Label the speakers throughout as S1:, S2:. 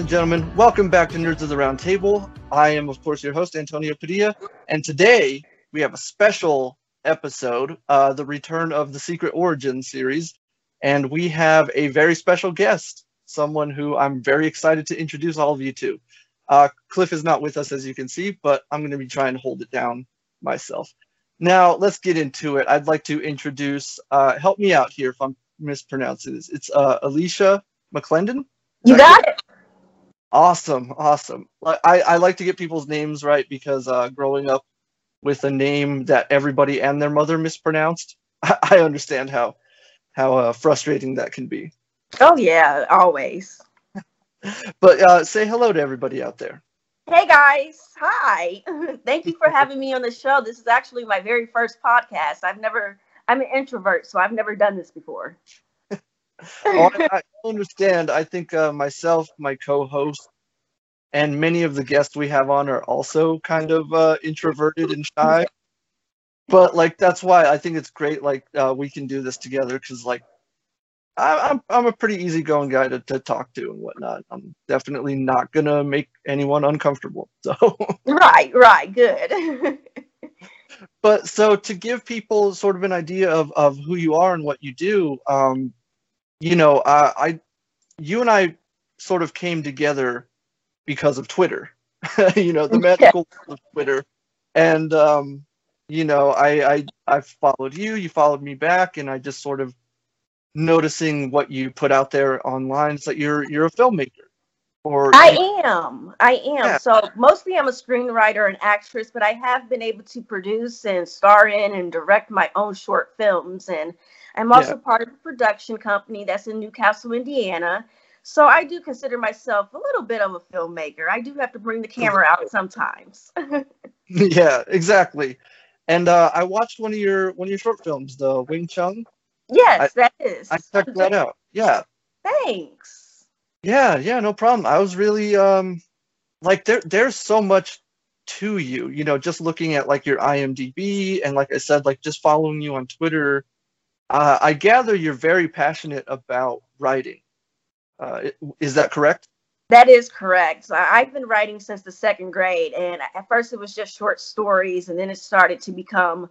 S1: and gentlemen, welcome back to Nerds of the Round Table. I am, of course, your host, Antonio Padilla, and today we have a special episode, uh, the return of the Secret Origin series, and we have a very special guest, someone who I'm very excited to introduce all of you to. Uh, Cliff is not with us, as you can see, but I'm going to be trying to hold it down myself. Now, let's get into it. I'd like to introduce, uh, help me out here if I'm mispronouncing this. It's uh, Alicia McClendon.
S2: You got it.
S1: Awesome, awesome. I, I like to get people's names right because uh, growing up with a name that everybody and their mother mispronounced, I, I understand how how uh, frustrating that can be.
S2: Oh yeah, always.
S1: But uh, say hello to everybody out there.
S2: Hey guys, hi. Thank you for having me on the show. This is actually my very first podcast. I've never I'm an introvert, so I've never done this before.
S1: Oh, I, I, understand. I think uh, myself, my co-host, and many of the guests we have on are also kind of uh, introverted and shy. But like that's why I think it's great. Like uh, we can do this together because like I, I'm I'm a pretty easygoing guy to, to talk to and whatnot. I'm definitely not gonna make anyone uncomfortable. So
S2: right, right, good.
S1: but so to give people sort of an idea of, of who you are and what you do, um, you know, uh, I, you and I sort of came together because of Twitter. you know, the magical yeah. of Twitter, and um, you know, I, I I followed you, you followed me back, and I just sort of noticing what you put out there online. It's like you're you're a filmmaker.
S2: Or I am. I am. Yeah. So mostly I'm a screenwriter and actress, but I have been able to produce and star in and direct my own short films and I'm also yeah. part of a production company that's in New Castle, Indiana. So I do consider myself a little bit of a filmmaker. I do have to bring the camera out sometimes.
S1: yeah, exactly. And uh, I watched one of your one of your short films, the Wing Chun.
S2: Yes,
S1: I,
S2: that is.
S1: I checked that out. Yeah.
S2: Thanks.
S1: Yeah, yeah, no problem. I was really um like there there's so much to you, you know, just looking at like your IMDb and like I said, like just following you on Twitter uh, I gather you're very passionate about writing. Uh, is that correct?
S2: That is correct. So I've been writing since the second grade, and at first it was just short stories, and then it started to become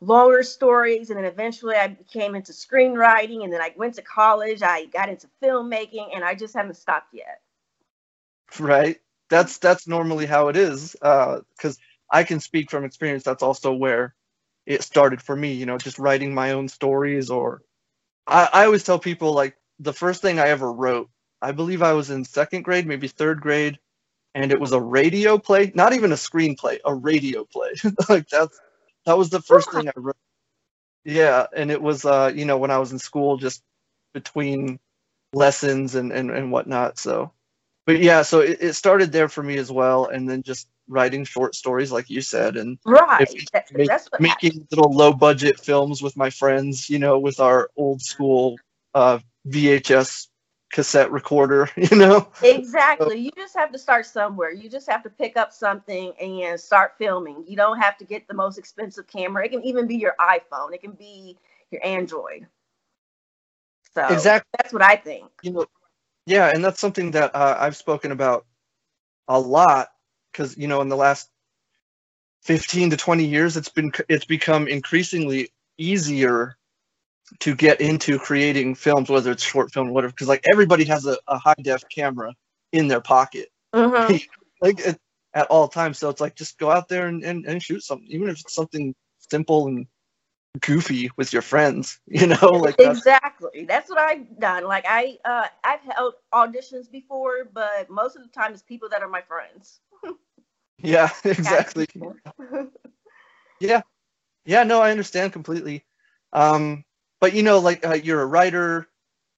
S2: longer stories, and then eventually I came into screenwriting, and then I went to college. I got into filmmaking, and I just haven't stopped yet.
S1: Right. That's that's normally how it is, because uh, I can speak from experience. That's also where it started for me, you know, just writing my own stories or I, I always tell people like the first thing I ever wrote, I believe I was in second grade, maybe third grade, and it was a radio play, not even a screenplay, a radio play. like that's that was the first thing I wrote. Yeah, and it was uh, you know, when I was in school just between lessons and, and, and whatnot. So but yeah, so it, it started there for me as well, and then just writing short stories, like you said, and
S2: right, that's,
S1: make,
S2: that's
S1: making little low budget films with my friends, you know, with our old school uh, VHS cassette recorder, you know.
S2: Exactly. So, you just have to start somewhere. You just have to pick up something and start filming. You don't have to get the most expensive camera. It can even be your iPhone. It can be your Android. So exactly. That's what I think.
S1: You know, yeah, and that's something that uh, I've spoken about a lot because you know in the last 15 to 20 years it's been it's become increasingly easier to get into creating films whether it's short film or whatever because like everybody has a, a high def camera in their pocket.
S2: Mm-hmm.
S1: like at, at, all times. So it's like just go out there and, and, and shoot something even if it's something simple and goofy with your friends you know like
S2: exactly. That's, that's what i've done. Like i uh i've held auditions before but most of the time it's people that are my friends
S1: yeah, exactly. yeah, yeah. No, I understand completely. Um, but you know, like uh, you're a writer.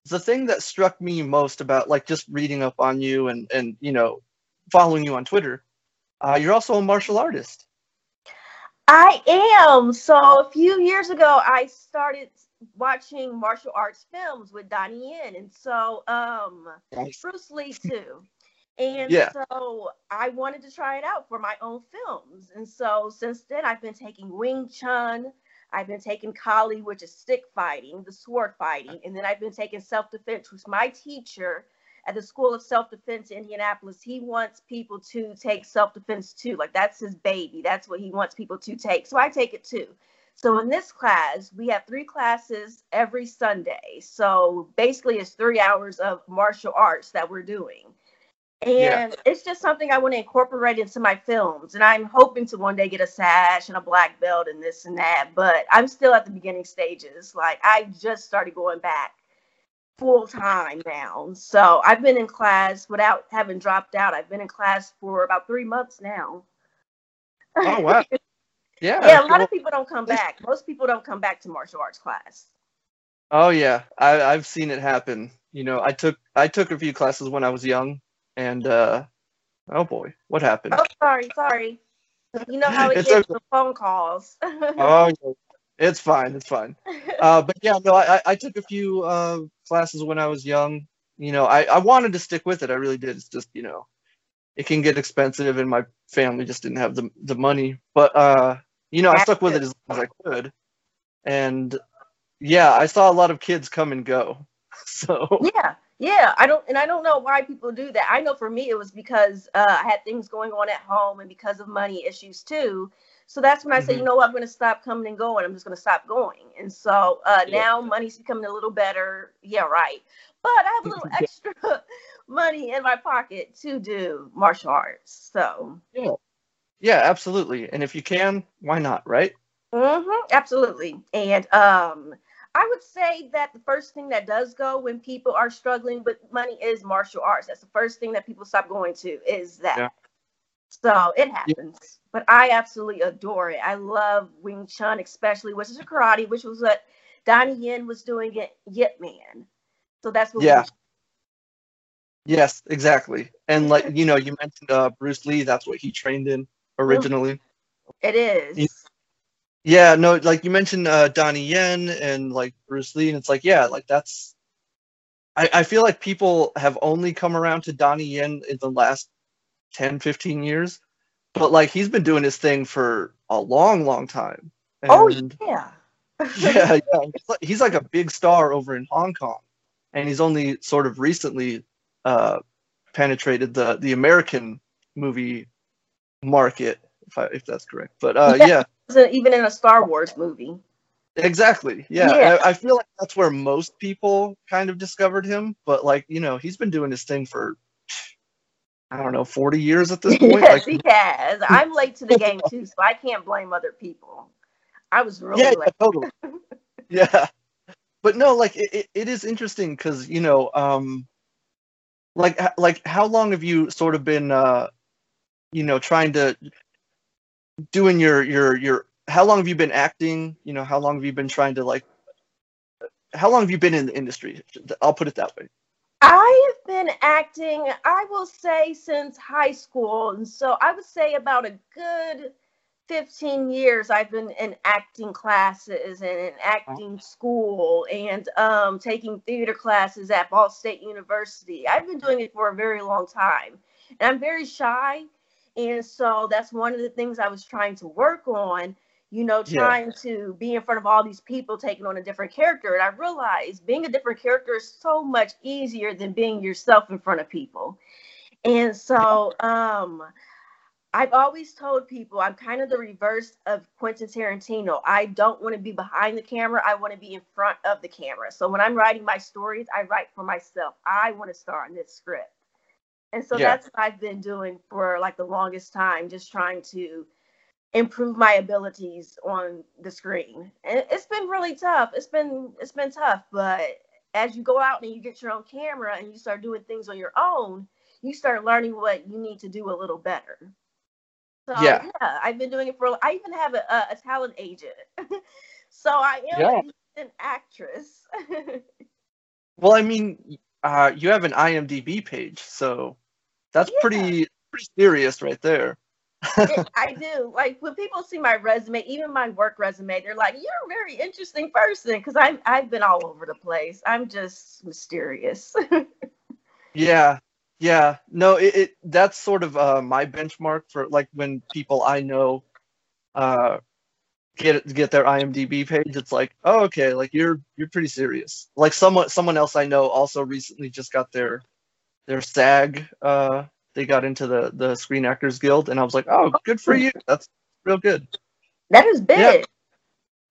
S1: The thing that struck me most about like just reading up on you and and you know following you on Twitter, uh, you're also a martial artist.
S2: I am. So a few years ago, I started watching martial arts films with Donnie Yen, and so um, nice. Bruce Lee too. And yeah. so I wanted to try it out for my own films. And so since then, I've been taking Wing Chun, I've been taking Kali, which is stick fighting, the sword fighting, and then I've been taking self defense, which my teacher at the School of Self Defense in Indianapolis, he wants people to take self defense too. Like that's his baby. That's what he wants people to take. So I take it too. So in this class, we have three classes every Sunday. So basically, it's three hours of martial arts that we're doing. And yeah. it's just something I want to incorporate into my films. And I'm hoping to one day get a sash and a black belt and this and that. But I'm still at the beginning stages. Like I just started going back full time now. So I've been in class without having dropped out. I've been in class for about three months now.
S1: Oh wow. Yeah.
S2: yeah, a lot of people don't come back. Most people don't come back to martial arts class.
S1: Oh yeah. I, I've seen it happen. You know, I took I took a few classes when I was young and uh, oh boy, what happened?
S2: Oh, sorry, sorry. You know how it it's okay. the phone calls.
S1: oh, it's fine, it's fine. Uh, but yeah, no, I, I took a few uh, classes when I was young. You know, I, I wanted to stick with it. I really did. It's just, you know, it can get expensive, and my family just didn't have the the money. But uh, you know, I stuck with it as long as I could, and yeah, I saw a lot of kids come and go. So
S2: yeah, yeah, I don't, and I don't know why people do that. I know for me, it was because uh, I had things going on at home and because of money issues too. So that's when I mm-hmm. say, you know what, I'm going to stop coming and going. I'm just going to stop going. And so uh, yeah. now money's becoming a little better. Yeah, right. But I have a little extra money in my pocket to do martial arts. So
S1: yeah, yeah, absolutely. And if you can, why not, right?
S2: Mm-hmm, absolutely. And um, I would say that the first thing that does go when people are struggling with money is martial arts. That's the first thing that people stop going to is that. Yeah. So it happens. Yeah. But I absolutely adore it. I love Wing Chun, especially, which is a karate, which was what Donnie Yen was doing at Yip Man. So that's what
S1: Yeah. Yes, exactly. And like you know, you mentioned uh, Bruce Lee, that's what he trained in originally.
S2: It is.
S1: Yeah, no, like you mentioned uh, Donnie Yen and like Bruce Lee, and it's like, yeah, like that's. I, I feel like people have only come around to Donnie Yen in the last 10, 15 years, but like he's been doing his thing for a long, long time.
S2: Oh, and, oh, yeah.
S1: yeah, yeah. He's like, he's like a big star over in Hong Kong, and he's only sort of recently uh, penetrated the, the American movie market, if, I, if that's correct. But uh, yeah. yeah
S2: even in a Star Wars movie.
S1: Exactly. Yeah. yeah. I, I, feel like that's where most people kind of discovered him. But like, you know, he's been doing his thing for I don't know, 40 years at this point.
S2: yes, like, he has. I'm late to the game too, so I can't blame other people. I was really yeah, late.
S1: totally. yeah. But no, like it, it, it is interesting because, you know, um like like how long have you sort of been uh you know trying to doing your your your how long have you been acting? You know how long have you been trying to like how long have you been in the industry? I'll put it that way.
S2: I have been acting i will say since high school. And so i would say about a good 15 years i've been in acting classes and in acting school and um, taking theater classes at ball state university. I've been doing it for a very long time. And i'm very shy and so that's one of the things I was trying to work on, you know, trying yeah. to be in front of all these people taking on a different character. And I realized being a different character is so much easier than being yourself in front of people. And so um I've always told people I'm kind of the reverse of Quentin Tarantino. I don't want to be behind the camera. I want to be in front of the camera. So when I'm writing my stories, I write for myself. I want to star in this script. And so yeah. that's what I've been doing for like the longest time, just trying to improve my abilities on the screen. And it's been really tough. It's been it's been tough, but as you go out and you get your own camera and you start doing things on your own, you start learning what you need to do a little better. So yeah, yeah I've been doing it for. I even have a, a, a talent agent, so I am yeah. an actress.
S1: well, I mean, uh, you have an IMDb page, so that's yeah. pretty pretty serious right there.
S2: I do. Like when people see my resume, even my work resume, they're like, "You're a very interesting person." Because I'm I've been all over the place. I'm just mysterious.
S1: yeah, yeah. No, it, it that's sort of uh, my benchmark for like when people I know uh, get get their IMDb page. It's like, oh, okay, like you're you're pretty serious. Like someone someone else I know also recently just got their their SAG. Uh, they got into the the Screen Actors Guild, and I was like, oh, good for you. That's real good.
S2: That is big.
S1: Yeah,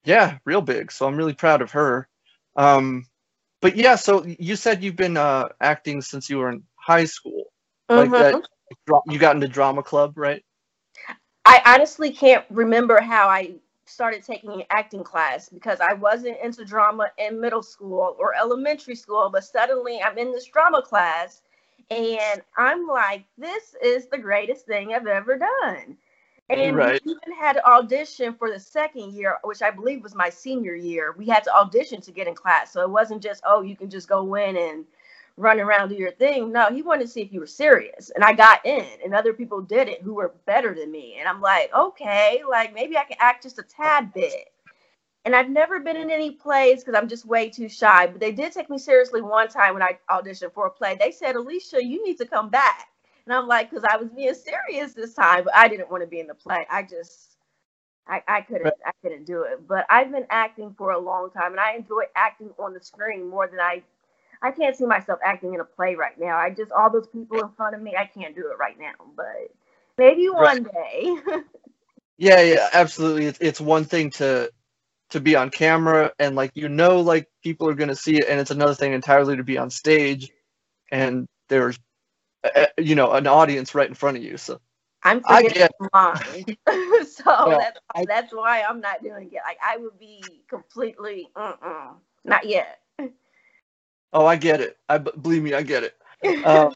S1: yeah real big. So I'm really proud of her. Um, but yeah, so you said you've been uh, acting since you were in high school.
S2: Mhm.
S1: Like that, you got into drama club, right?
S2: I honestly can't remember how I started taking an acting class because I wasn't into drama in middle school or elementary school, but suddenly I'm in this drama class and I'm like, this is the greatest thing I've ever done. And
S1: Right.
S2: we even had to audition for the second year, which I believe was my senior year. We had to audition to get in class. So it wasn't just, oh, you can just go in and run around do your thing. No, he wanted to see if you were serious. And I got in, and other people did it who were better than me. And I'm like, okay, like maybe I can act just a tad bit. And I've never been in any plays because I'm just way too shy. But they did take me seriously one time when I auditioned for a play. They said, Alicia, you need to come back. And I'm like, because I was being serious this time, but I didn't want to be in the play. I just, I, I couldn't, I couldn't do it. But I've been acting for a long time, and I enjoy acting on the screen more than I I can't see myself acting in a play right now. I just all those people in front of me, I can't do it right now. But maybe one day.
S1: Yeah, yeah, absolutely. It's it's one thing to to be on camera and like you know like people are gonna see it, and it's another thing entirely to be on stage, and there's uh, you know an audience right in front of you. So
S2: I'm
S1: I get
S2: mine. so
S1: Yeah,
S2: that's
S1: I-
S2: that's why I'm not doing it. Like I would be completely uh-uh, not yet.
S1: oh I get it. i believe me, I get it. Um,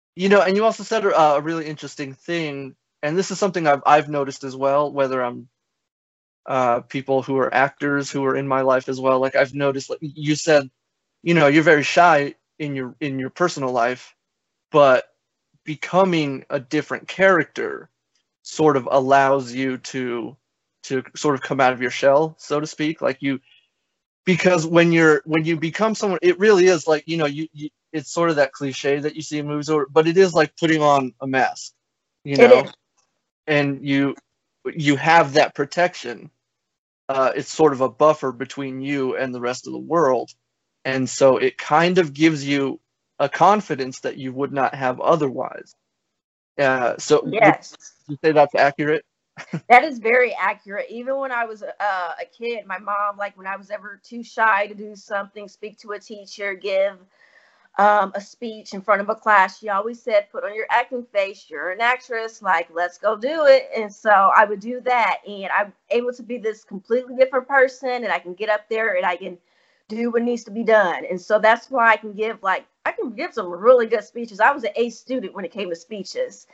S1: you know, and you also said uh, a really interesting thing, and this is something I've I've noticed as well. Whether I'm uh, people who are actors who are in my life as well, like I've noticed, like you said, you know, you're very shy in your in your personal life, but becoming a different character sort of allows you to to sort of come out of your shell, so to speak. Like you, because when you're when you become someone, it really is like you know you, you it's sort of that cliche that you see in movies, or but it is like putting on a mask, you know, and you you have that protection. Uh, it's sort of a buffer between you and the rest of the world, and so it kind of gives you a confidence that you would not have otherwise. Uh, so
S2: Yes.
S1: you say that's accurate?
S2: That is very accurate. Even when I was uh, a kid, my mom, like when I was ever too shy to do something, speak to a teacher, give um, a speech in front of a class, she always said, put on your acting face. You're an actress. Like, let's go do it. And so I would do that. And I'm able to be this completely different person. And I can get up there and I can do what needs to be done. And so that's why I can give, like, I can give some really good speeches. I was an A student when it came to speeches.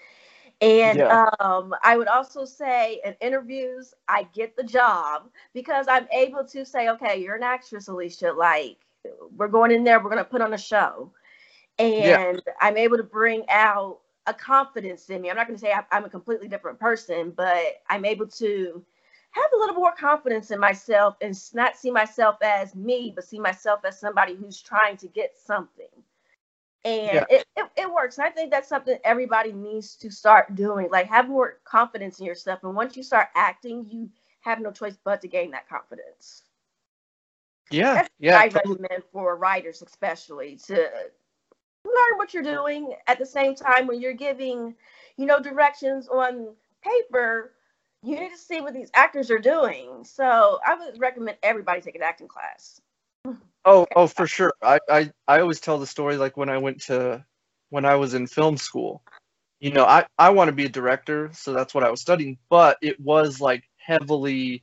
S2: And
S1: Yeah.
S2: um, I would also say in interviews, I get the job because I'm able to say, okay, you're an actress, Alicia. Like, we're going in there, we're going to put on a show. And I'm able to bring out a confidence in me. I'm not going to say I'm- I'm a completely different person, but I'm able to have a little more confidence in myself and not see myself as me, but see myself as somebody who's trying to get something. And
S1: Yeah.
S2: it, it, it works. And I think that's something everybody needs to start doing. Like have more confidence in yourself. And once you start acting, you have no choice but to gain that confidence.
S1: Yeah,
S2: That's
S1: yeah,
S2: I
S1: totally.
S2: recommend for writers, especially to learn what you're doing at the same time when you're giving, you know, directions on paper. You need to see what these actors are doing. So I would recommend everybody take an acting class.
S1: Oh, oh, for sure. I, I, I always tell the story like when I went to, when I was in film school. You know, I, I want to be a director, so that's what I was studying. But it was like heavily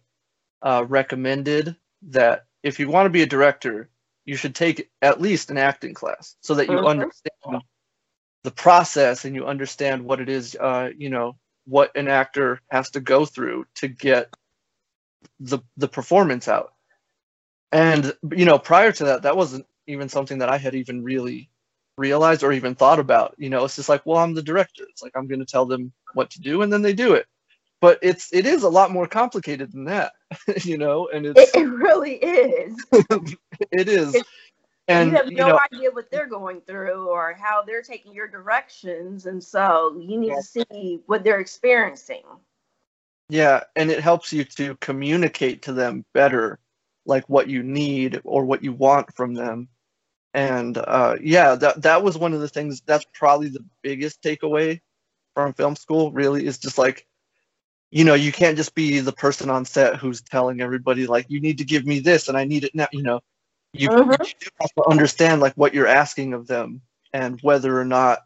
S1: uh, recommended that if you want to be a director, you should take at least an acting class so that you
S2: Mhm.
S1: understand the process and you understand what it is. Uh, you know, what an actor has to go through to get the the performance out. And you know, prior to that, that wasn't even something that I had even really realized or even thought about. You know, it's just like, well, I'm the director. It's like I'm going to tell them what to do, and then they do it. But it's it is a lot more complicated than that, you know. And
S2: It,
S1: it's
S2: it really is.
S1: it is,
S2: It's-
S1: and
S2: you have
S1: you
S2: no
S1: know,
S2: idea what they're going through or how they're taking your directions. And so you need to see what they're experiencing.
S1: yeah, and it helps you to communicate to them better, like what you need or what you want from them. And uh, yeah, that that was one of the things. That's probably the biggest takeaway from film school. Really, is just like, you know, you can't just be the person on set who's telling everybody like, you need to give me this, and I need it now. You know, you, mm-hmm. you have to understand like what you're asking of them and whether or not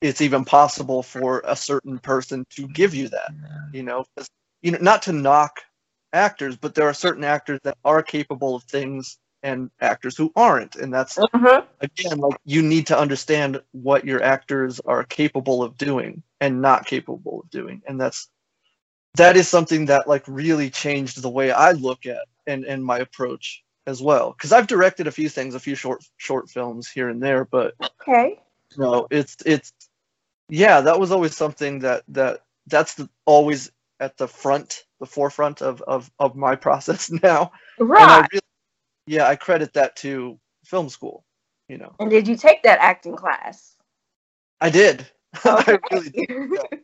S1: it's even possible for a certain person to give you that. You know, you know, not to knock actors, but there are certain actors that are capable of things and actors who aren't. And that's uh-huh. again like you need to understand what your actors are capable of doing and not capable of doing. And that's that is something that like really changed the way i look at and and my approach as well. Because i've directed a few things a few short short films here and there but
S2: okay.
S1: you know it's it's yeah that was always something that that that's the, always at the front the forefront of of, of my process now.
S2: Right
S1: yeah, I credit that to film school. You know.
S2: And did you take that acting class?
S1: I did. Okay. I really did. Yeah.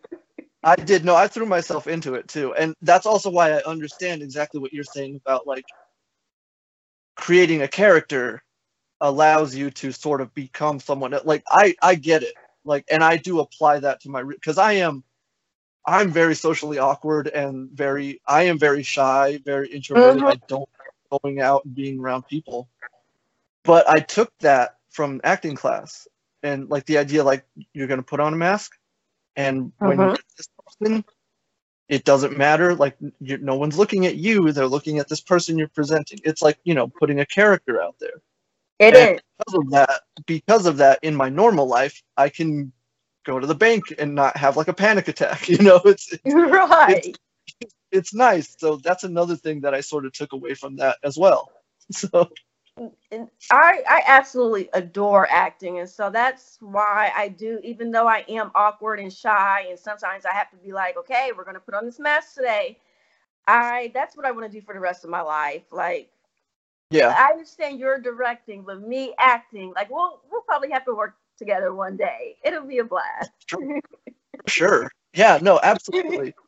S1: I did. No, I threw myself into it too, and that's also why I understand exactly what you're saying about like creating a character allows you to sort of become someone like I I get it like and I do apply that to my because I am I'm very socially awkward and very I am very shy, very introverted. Mm-hmm. I don't going out and being around people. But I took that from acting class and like the idea like you're going to put on a mask and when uh-huh. you get this person it doesn't matter. Like no one's looking at you. They're looking at this person you're presenting. It's like you know putting a character out there.
S2: It and is.
S1: because of that because of that in my normal life i can go to the bank and not have like a panic attack you know? It's, it's
S2: right.
S1: it's, it's nice. So that's another thing that I sort of took away from that as well. So
S2: I I absolutely adore acting, and so that's why I do. Even though I am awkward and shy, and sometimes I have to be like, okay, we're gonna put on this mask today. I that's what I want to do for the rest of my life. Like,
S1: yeah,
S2: I understand you're directing, but me acting, like, we'll we'll probably have to work together one day. It'll be a blast.
S1: Sure. sure. Yeah. No. Absolutely.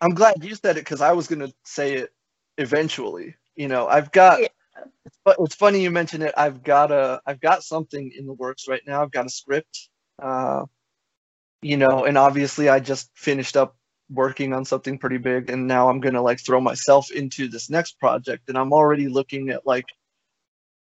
S1: I'm glad you said it because I was gonna say it eventually. You know, I've got. Yeah. But it's funny you mentioned it. I've got a. I've got something in the works right now. I've got a script. Uh, you know, and obviously I just finished up working on something pretty big, and now I'm gonna like throw myself into this next project, and I'm already looking at like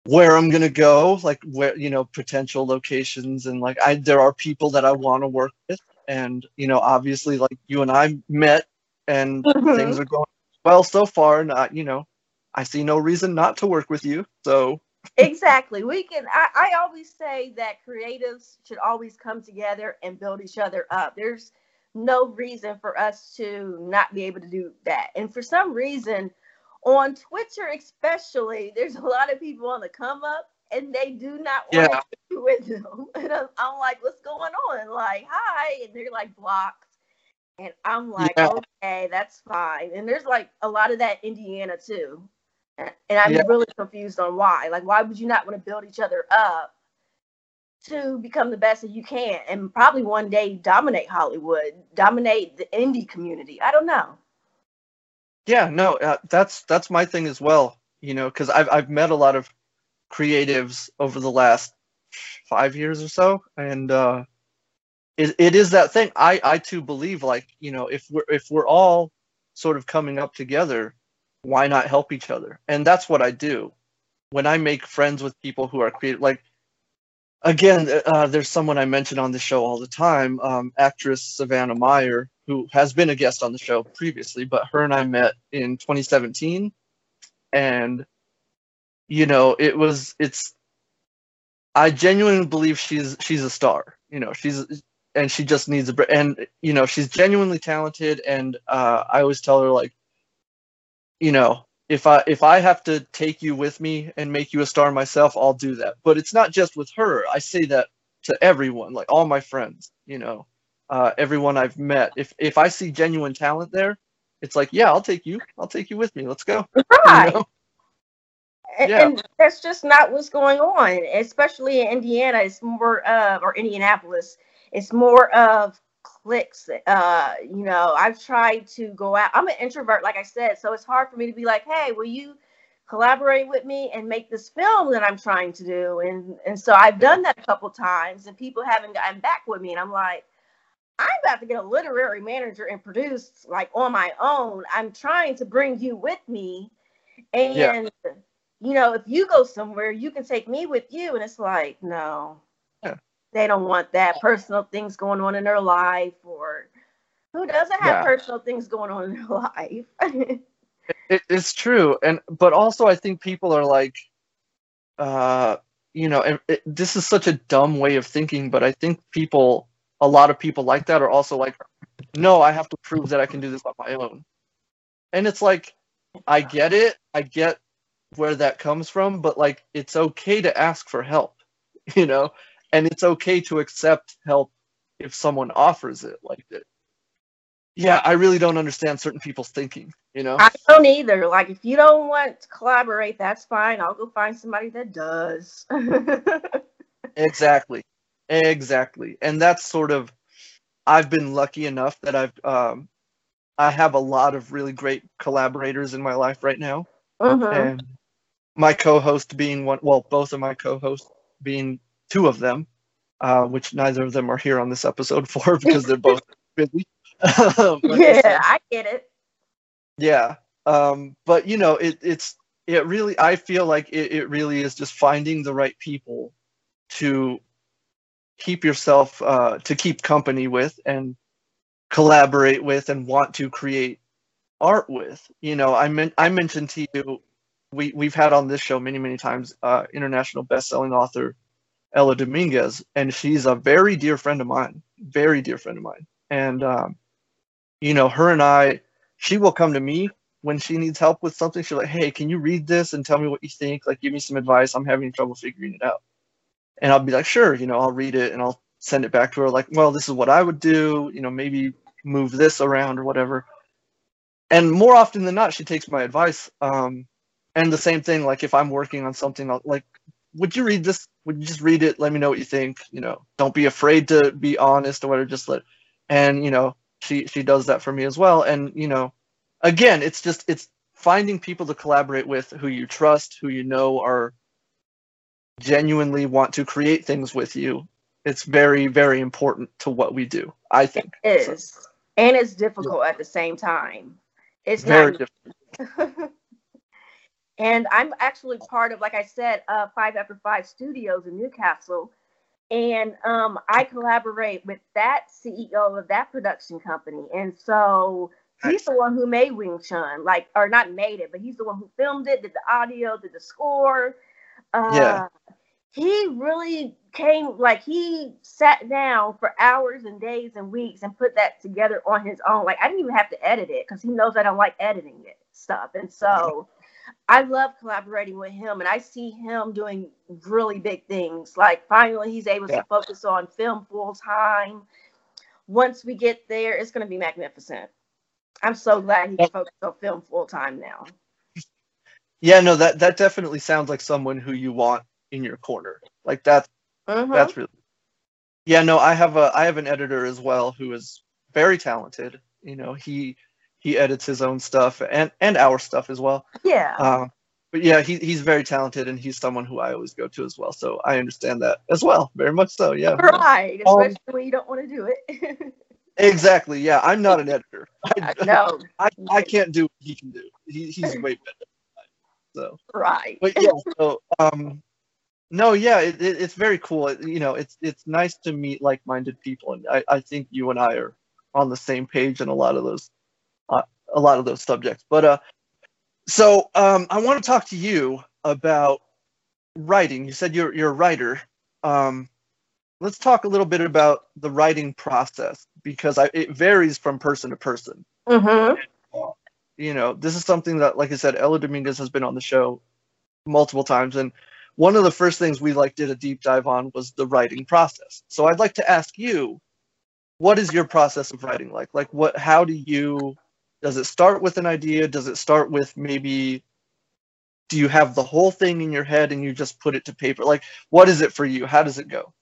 S1: where I'm gonna go, like where you know potential locations, and like I there are people that I want to work with, and you know obviously like you and I met and mm-hmm. things are going well so far. Not, you know, I see no reason not to work with you. So
S2: exactly, we can. I, I always say that creatives should always come together and build each other up. There's no reason for us to not be able to do that. And for some reason, on Twitter especially, there's a lot of people on the come up and they do not want yeah. to do with them. And I'm, I'm, like, what's going on? Like, hi. And they're like blocked. And I'm like, yeah. okay, that's fine. And there's like a lot of that Indiana too. And I'm yeah. really confused on why. Like, why would you not want to build each other up to become the best that you can and probably one day dominate Hollywood, dominate the indie community? I don't know.
S1: Yeah, no, uh, that's that's my thing as well. You know, because I've I've met a lot of creatives over the last five years or so, and uh, it, it is that thing. I I too believe like you know if we're if we're all sort of coming up together, why not help each other? And that's what I do when I make friends with people who are creative. Like again, uh, there's someone I mention on the show all the time, um, actress Savannah Meyer, who has been a guest on the show previously, but her and I met in 2017, and you know it was it's. I genuinely believe she's she's a star. You know, she's and she just needs a break. And you know, she's genuinely talented. And uh, I always tell her like, you know, if I if I have to take you with me and make you a star myself, I'll do that. But it's not just with her. I say that to everyone, like all my friends. You know, uh, everyone I've met. If if I see genuine talent there, it's like, yeah, I'll take you. I'll take you with me. Let's go.
S2: Right. You know? And, yeah. and that's just not what's going on, especially in Indiana. It's more, uh, or Indianapolis it's more of clicks. Uh, you know, I've tried to go out. I'm an introvert, like I said, so it's hard for me to be like, hey, will you collaborate with me and make this film that I'm trying to do. And and so I've done that a couple times and people haven't gotten back with me. And I'm like, I'm about to get a literary manager and produce like on my own. I'm trying to bring you with me. And yeah. you know, if you go somewhere, you can take me with you. And it's like, no. They don't want that personal things going on in their life or who doesn't have yeah. personal things going on in their life?
S1: it, it's true. And but also I think people are like uh you know, it, it, this is such a dumb way of thinking, but I think people a lot of people like that are also like, no, I have to prove that I can do this on my own. And it's like, I get it. I get where that comes from, but like, it's okay to ask for help, you know, and it's okay to accept help if someone offers it like that. Yeah, I really don't understand certain people's thinking, you know?
S2: I don't either. Like, if you don't want to collaborate, that's fine. I'll go find somebody that does.
S1: exactly. Exactly. And that's sort of I've been lucky enough that I've um I have a lot of really great collaborators in my life right now. Mm-hmm. And my co-host being one well, both of my co-hosts being two of them, uh, which neither of them are here on this episode for because they're both busy.
S2: yeah, I get it.
S1: Yeah. Um, but you know, it, it's it really I feel like it, it really is just finding the right people to keep yourself uh, to keep company with and collaborate with and want to create art with. You know, I meant I mentioned to you we we've had on this show many many times uh, international best-selling author Ella Dominguez, and she's a very dear friend of mine, very dear friend of mine. And um, you know, her and I, she will come to me when she needs help with something. She's like, "Hey, can you read this and tell me what you think? Like, give me some advice. I'm having trouble figuring it out." and I'll be like, sure, you know, I'll read it and I'll send it back to her like, well, this is what I would do, you know, maybe move this around or whatever. And more often than not, she takes my advice. Um, and the same thing, like if I'm working on something, like, would you read this? Would you just read it? Let me know what you think. You know, don't be afraid to be honest or whatever. Just let, and you know, she she does that for me as well. And you know, again, it's just it's finding people to collaborate with who you trust, who you know are genuinely want to create things with you, it's very, very important to what we do. I think
S2: it is, so. and it's difficult yeah. at the same time. It's very not... difficult. and I'm actually part of, like I said, uh, Five After Five Studios in New Castle, and um, I collaborate with that CEO of that production company, and so he's the one who made Wing Chun, like, or not made it, but he's the one who filmed it, did the audio, did the score. Uh, yeah he really came like he sat down for hours and days and weeks and put that together on his own. Like I didn't even have to edit it because he knows I don't like editing it stuff. And so I love collaborating with him and I see him doing really big things. Like finally he's able yeah. to focus on film full time. Once we get there, it's gonna be magnificent. I'm so glad he can focus on film full time now.
S1: Yeah, no, that that definitely sounds like someone who you want in your corner. Like that's uh-huh. that's really yeah. No, I have a I have an editor as well who is very talented. You know, he he edits his own stuff and and our stuff as well.
S2: Yeah.
S1: Uh, but yeah, he, he's very talented and he's someone who I always go to as well. So I understand that as well, very much so. Yeah.
S2: Right, um, especially um, when you don't want to do it.
S1: exactly. Yeah, I'm not an editor. I, no, I, I can't do what he can do. He, he's way better. So
S2: right.
S1: But yeah, so um, no, yeah, it, it, it's very cool. It, you know, it's it's nice to meet like-minded people, and I, I think you and I are on the same page in a lot of those a lot of those subjects. But uh, so um, I want to talk to you about writing. You said you're you're a writer. Um, let's talk a little bit about the writing process because I, it varies from person to person.
S2: Mm-hmm.
S1: You know, this is something that, like I said, Ella Dominguez has been on the show multiple times, and one of the first things we like did a deep dive on was the writing process. So I'd like to ask you, what is your process of writing like? Like what how do you does it start with an idea? Does it start with maybe do you have the whole thing in your head and you just put it to paper? Like what is it for you? How does it go?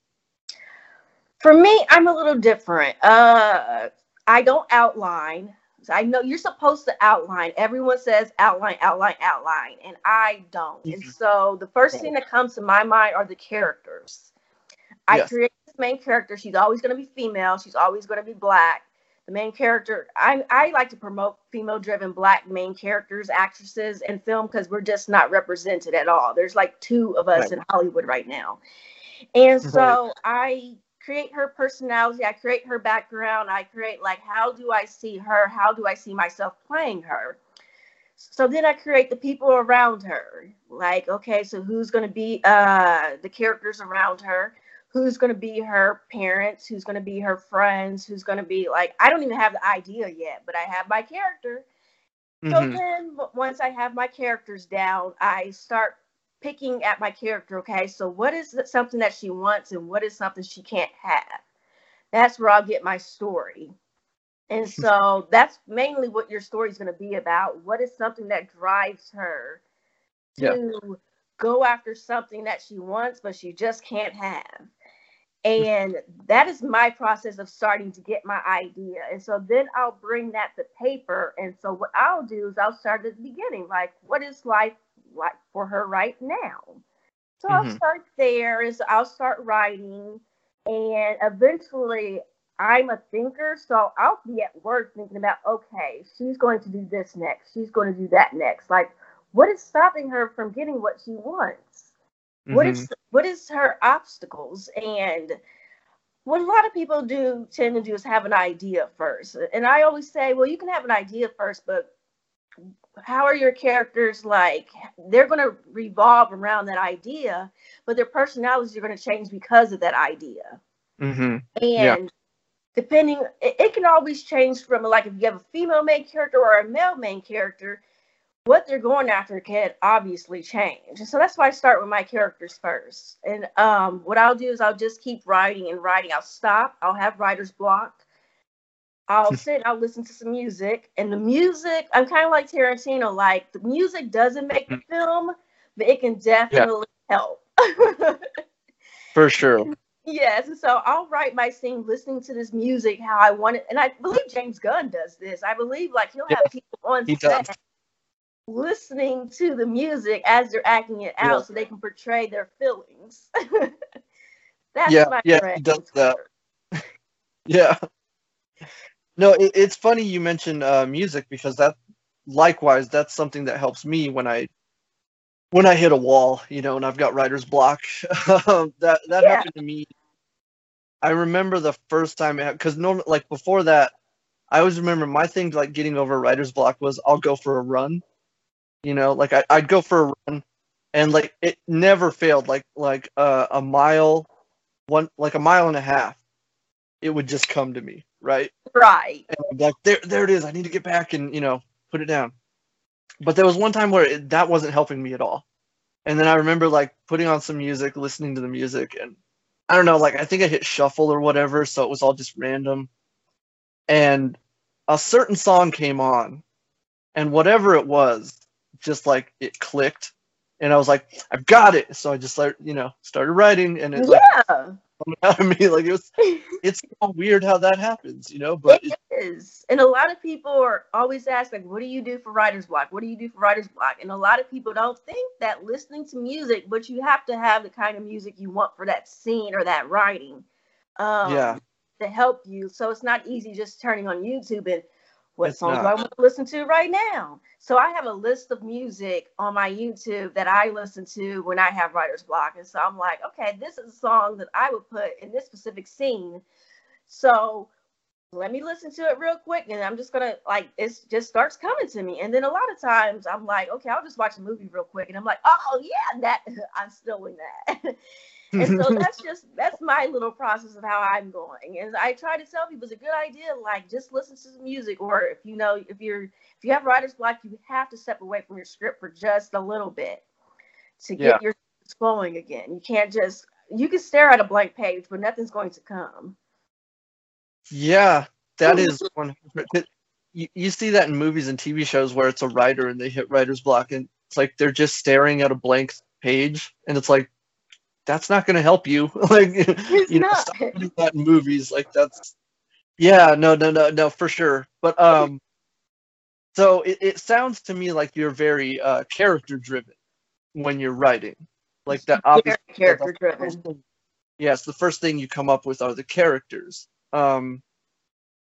S2: For me, I'm a little different. Uh I don't outline. I know you're supposed to outline. Everyone says outline, outline, outline, and I don't. Mm-hmm. And so the first thing that comes to my mind are the characters. I yes. create this main character. She's always going to be female. She's always going to be black. The main character. I I like to promote female-driven black main characters, actresses in film because we're just not represented at all. There's like two of us right. in Hollywood right now, and so I create her personality, I create her background, I create like how do I see her, how do I see myself playing her. So then I create the people around her. Like, okay, so who's going to be uh, the characters around her? Who's going to be her parents? Who's going to be her friends? Who's going to be like, I don't even have the idea yet, but I have my character. Mm-hmm. So then once I have my characters down, I start picking at my character, okay, so what is something that she wants and what is something she can't have? That's where I'll get my story. And so that's mainly what your story is going to be about. What is something that drives her to yeah. go after something that she wants, but she just can't have? And that is my process of starting to get my idea. And so then I'll bring that to paper. And so what I'll do is I'll start at the beginning. Like, what is life like for her right now. So mm-hmm. I'll start there. Is I'll start writing, and eventually I'm a thinker, so I'll be at work thinking about, okay, she's going to do this next. She's going to do that next. Like, what is stopping her from getting what she wants? Mm-hmm. What is what is her obstacles? And what a lot of people do tend to do is have an idea first. And I always say, well, you can have an idea first, but how are your characters like? They're going to revolve around that idea, but their personalities are going to change because of that idea.
S1: Mm-hmm.
S2: And yeah. depending, it, it, can always change from like if you have a female main character or a male main character, what they're going after can obviously change. And so that's why I start with my characters first. And um, what I'll do is I'll just keep writing and writing. I'll stop. I'll have writer's block. I'll sit, I'll listen to some music, and the music, I'm kind of like Tarantino, like the music doesn't make the mm. film, but it can definitely yeah. help.
S1: For sure.
S2: Yes, and so I'll write my scene listening to this music how I want it, and I believe James Gunn does this. I believe like he'll have people on set does. Listening to the music as they're acting it out, yeah. so they can portray their feelings.
S1: That's yeah, my yeah, he does that. yeah. No, it, it's funny you mentioned uh, music because that, likewise, that's something that helps me when I, when I hit a wall, you know, and I've got writer's block. that that yeah. happened to me. I remember the first time because normally, like before that, I always remember my thing like getting over writer's block was I'll go for a run. You know, like I, I'd go for a run, and like it never failed. Like like uh, a mile, one like a mile and a half, it would just come to me right?
S2: Right.
S1: And like there, there it is. I need to get back and you know put it down. But there was one time where it, that wasn't helping me at all. And then I remember like putting on some music, listening to the music, and I don't know, like I think I hit shuffle or whatever, so it was all just random. And a certain song came on, and whatever it was, just like it clicked, and I was like, I've got it. So I just like you know started writing, and it
S2: yeah.
S1: like out of me. Like it was, it's so weird how that happens, you know. But
S2: it is, and a lot of people are always asked, like, "What do you do for writer's block? What do you do for writer's block?" And a lot of people don't think that listening to music, but you have to have the kind of music you want for that scene or that writing. Um, yeah. To help you, so it's not easy just turning on YouTube and what it's songs not. do I want to listen to right now? So I have a list of music on my YouTube that I listen to when I have writer's block. And so I'm like, okay, this is a song that I would put in this specific scene. So let me listen to it real quick and I'm just gonna like it just starts coming to me. And then a lot of times I'm like, okay, I'll just watch a movie real quick. And I'm like, oh yeah, that I'm still in that. and so mm-hmm. that's just that's my little process of how I'm going. And I try to tell people it's a good idea, like just listen to some music, or if you know if you're if you have writer's block, you have to step away from your script for just a little bit to get yeah. your flowing again. You can't just you can stare at a blank page, but nothing's going to come.
S1: Yeah, that is one. You, you see that in movies and TV shows where it's a writer and they hit writer's block, and it's like they're just staring at a blank page, and it's like that's not going to help you. like, it's you know, not. stop doing that in movies. Like that's, yeah, no, no, no, no, for sure. But um, so it, it sounds to me like you're very uh, character driven when you're writing. Like that obviously
S2: character driven.
S1: Yes, the first thing you come up with are the characters. Um,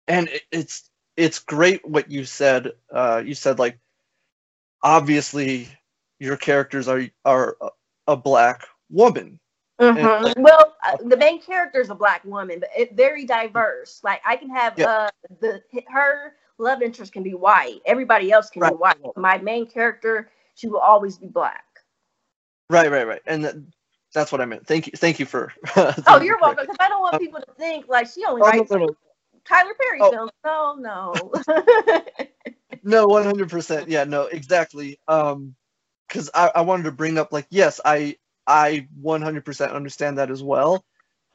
S1: and it, it's it's great what you said. Uh, you said like obviously your characters are are a, a black woman.
S2: Mm-hmm. And, well, uh, the main character is a black woman, but it, very diverse. Like I can have yeah. uh, the her love interest can be white. Everybody else can right. be white. My main character, she will always be black.
S1: Right, right, right, and that's what I meant. Thank you, thank you for.
S2: oh, you're welcome. Because I don't want people to think like she only oh, writes no, no, no. Tyler Perry oh. films. No, no.
S1: no, one hundred percent. Yeah, no, exactly. Um, because I, I wanted to bring up like yes, I I one hundred percent understand that as well.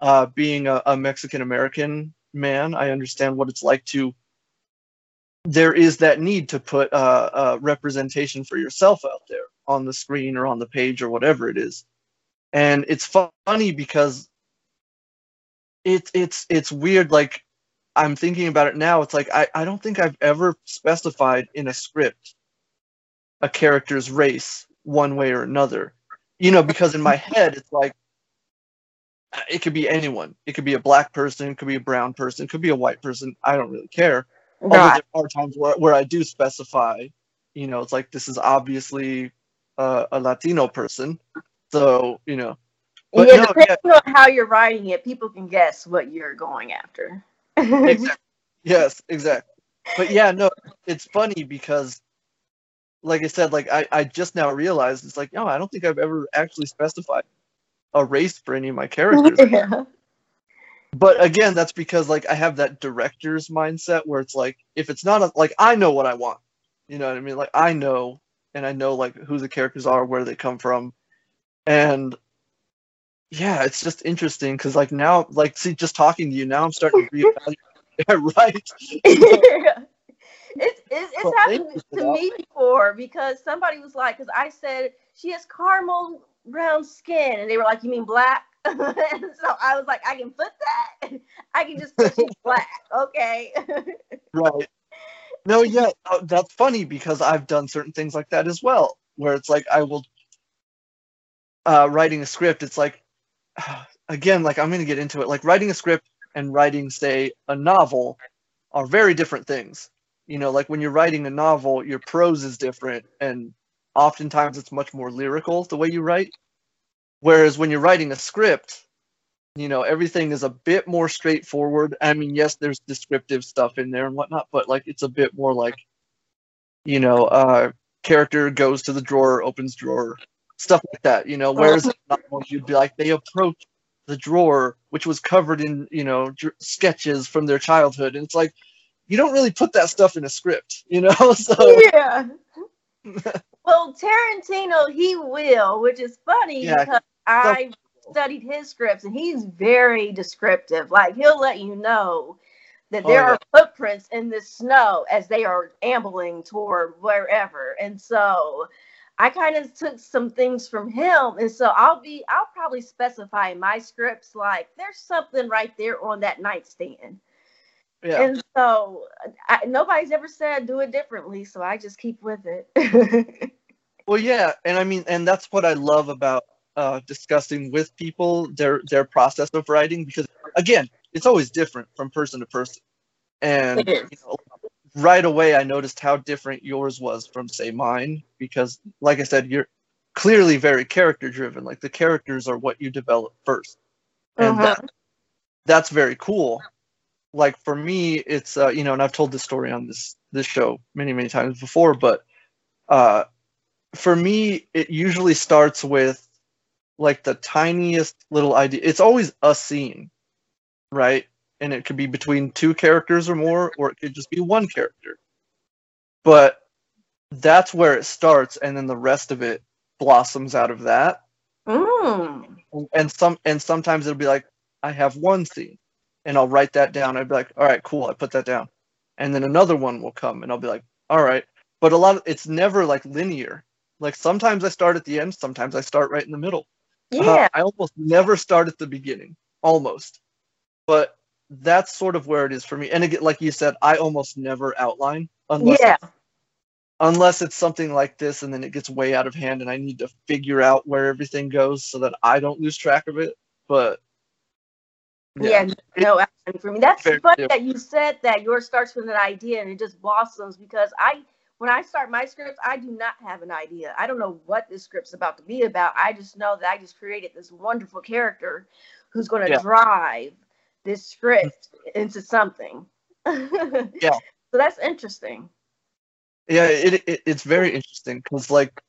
S1: Uh, being a, a Mexican American man, I understand what it's like to. There is that need to put uh, uh, representation for yourself out there on the screen or on the page or whatever it is and it's funny because it's it's it's weird like i'm thinking about it now it's like I, I don't think i've ever specified in a script a character's race one way or another you know because in my head it's like it could be anyone it could be a black person it could be a brown person it could be a white person i don't really care although there are times where, where i do specify you know it's like this is obviously uh, a latino person so you know.
S2: But yeah, no, depending yeah. on how you're writing it, people can guess what you're going after.
S1: exactly. Yes, exactly. But yeah, no, it's funny because, like I said, like I, I just now realized it's like, no, I don't think I've ever actually specified a race for any of my characters. yeah. But again, that's because like I have that director's mindset where it's like if it's not a, like I know what I want, you know what I mean? Like I know and I know like who the characters are, where they come from, and yeah, it's just interesting because like now, like see, just talking to you now, I'm starting to reevaluate. yeah, right.
S2: It's it's, it's well, happened to me before because somebody was like, because I said she has caramel brown skin, and they were like, "You mean black?" and so I was like, "I can put that. I can just put she's black, okay?"
S1: right. No, yeah, uh, that's funny because I've done certain things like that as well, where it's like I will uh, writing a script, it's like, again, like I'm going to get into it. Like writing a script and writing, say, a novel are very different things. You know, like when you're writing a novel, your prose is different, and oftentimes it's much more lyrical the way you write. Whereas when you're writing a script, you know, everything is a bit more straightforward. I mean, yes, there's descriptive stuff in there and whatnot, but like it's a bit more like, you know, uh, character goes to the drawer, opens drawer, stuff like that. You know, whereas you'd be like they approach the drawer which was covered in you know dr- sketches from their childhood, and it's like you don't really put that stuff in a script, you know. so
S2: yeah. well, Tarantino he will, which is funny yeah. because I studied his scripts and he's very descriptive. Like he'll let you know that oh, there oh, yeah. are footprints in the snow as they are ambling toward wherever. And so I kind of took some things from him, and so I'll be I'll probably specify in my scripts like there's something right there on that nightstand. Yeah. And so I, nobody's ever said do it differently, so I just keep with it.
S1: well, yeah, and I mean, and that's what I love about uh, discussing with people their their process of writing because again, it's always different from person to person, and you know, right away I noticed how different yours was from say mine because like I said you're clearly very character driven like the characters are what you develop first and uh-huh. that, that's very cool like for me it's uh, you know and I've told this story on this this show many many times before but uh for me it usually starts with like the tiniest little idea it's always a scene right and it could be between two characters or more, or it could just be one character. But that's where it starts, and then the rest of it blossoms out of that.
S2: Mm.
S1: And some and sometimes it'll be like, I have one scene, and I'll write that down. I'd be like, all right, cool, I put that down. And then another one will come, and I'll be like, all right. But a lot of it's never like linear. Like sometimes I start at the end, sometimes I start right in the middle.
S2: Uh, yeah. Uh,
S1: I almost never start at the beginning, almost. But that's sort of where it is for me. And again, like you said, I almost never outline unless
S2: yeah.
S1: unless it's something like this and then it gets way out of hand and I need to figure out where everything goes so that I don't lose track of it. But
S2: yeah, no, for me, that's funny yeah. that you said that yours starts with an idea and it just blossoms because I, when I start my scripts, I do not have an idea. I don't know what this script's about to be about. I just know that I just created this wonderful character who's going to yeah. drive this script mm-hmm. into something.
S1: yeah.
S2: So that's interesting.
S1: Yeah, it, it it's very interesting because like,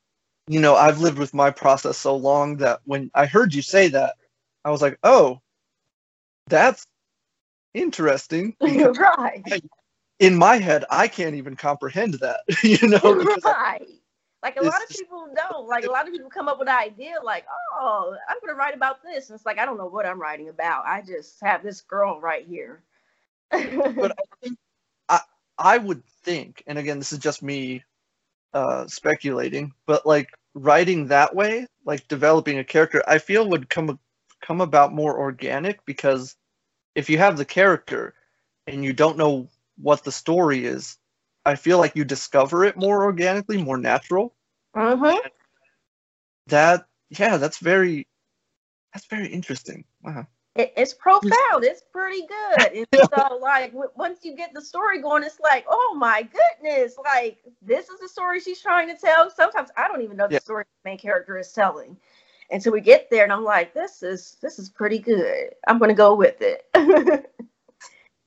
S1: you know, I've lived with my process so long that when I heard you say that, I was like, oh, that's interesting.
S2: right.
S1: I, in my head, I can't even comprehend that. you know,
S2: right. I, like a lot of people don't. Like a lot of people come up with an idea, like, "Oh, I'm going to write about this." And it's like I don't know what I'm writing about. I just have this girl right here.
S1: but I think I I would think, and again, this is just me uh, speculating, but like writing that way, like developing a character, I feel would come come about more organic because if you have the character and you don't know what the story is, I feel like you discover it more organically, more natural.
S2: Mm-hmm.
S1: That yeah, that's very that's very interesting. Wow.
S2: It, it's profound. It's pretty good. And so, like, once you get the story going, it's like, oh my goodness, like this is the story she's trying to tell. Sometimes I don't even know the yeah. story the main character is telling until we get there, and I'm like, this is this is pretty good. I'm gonna go with it.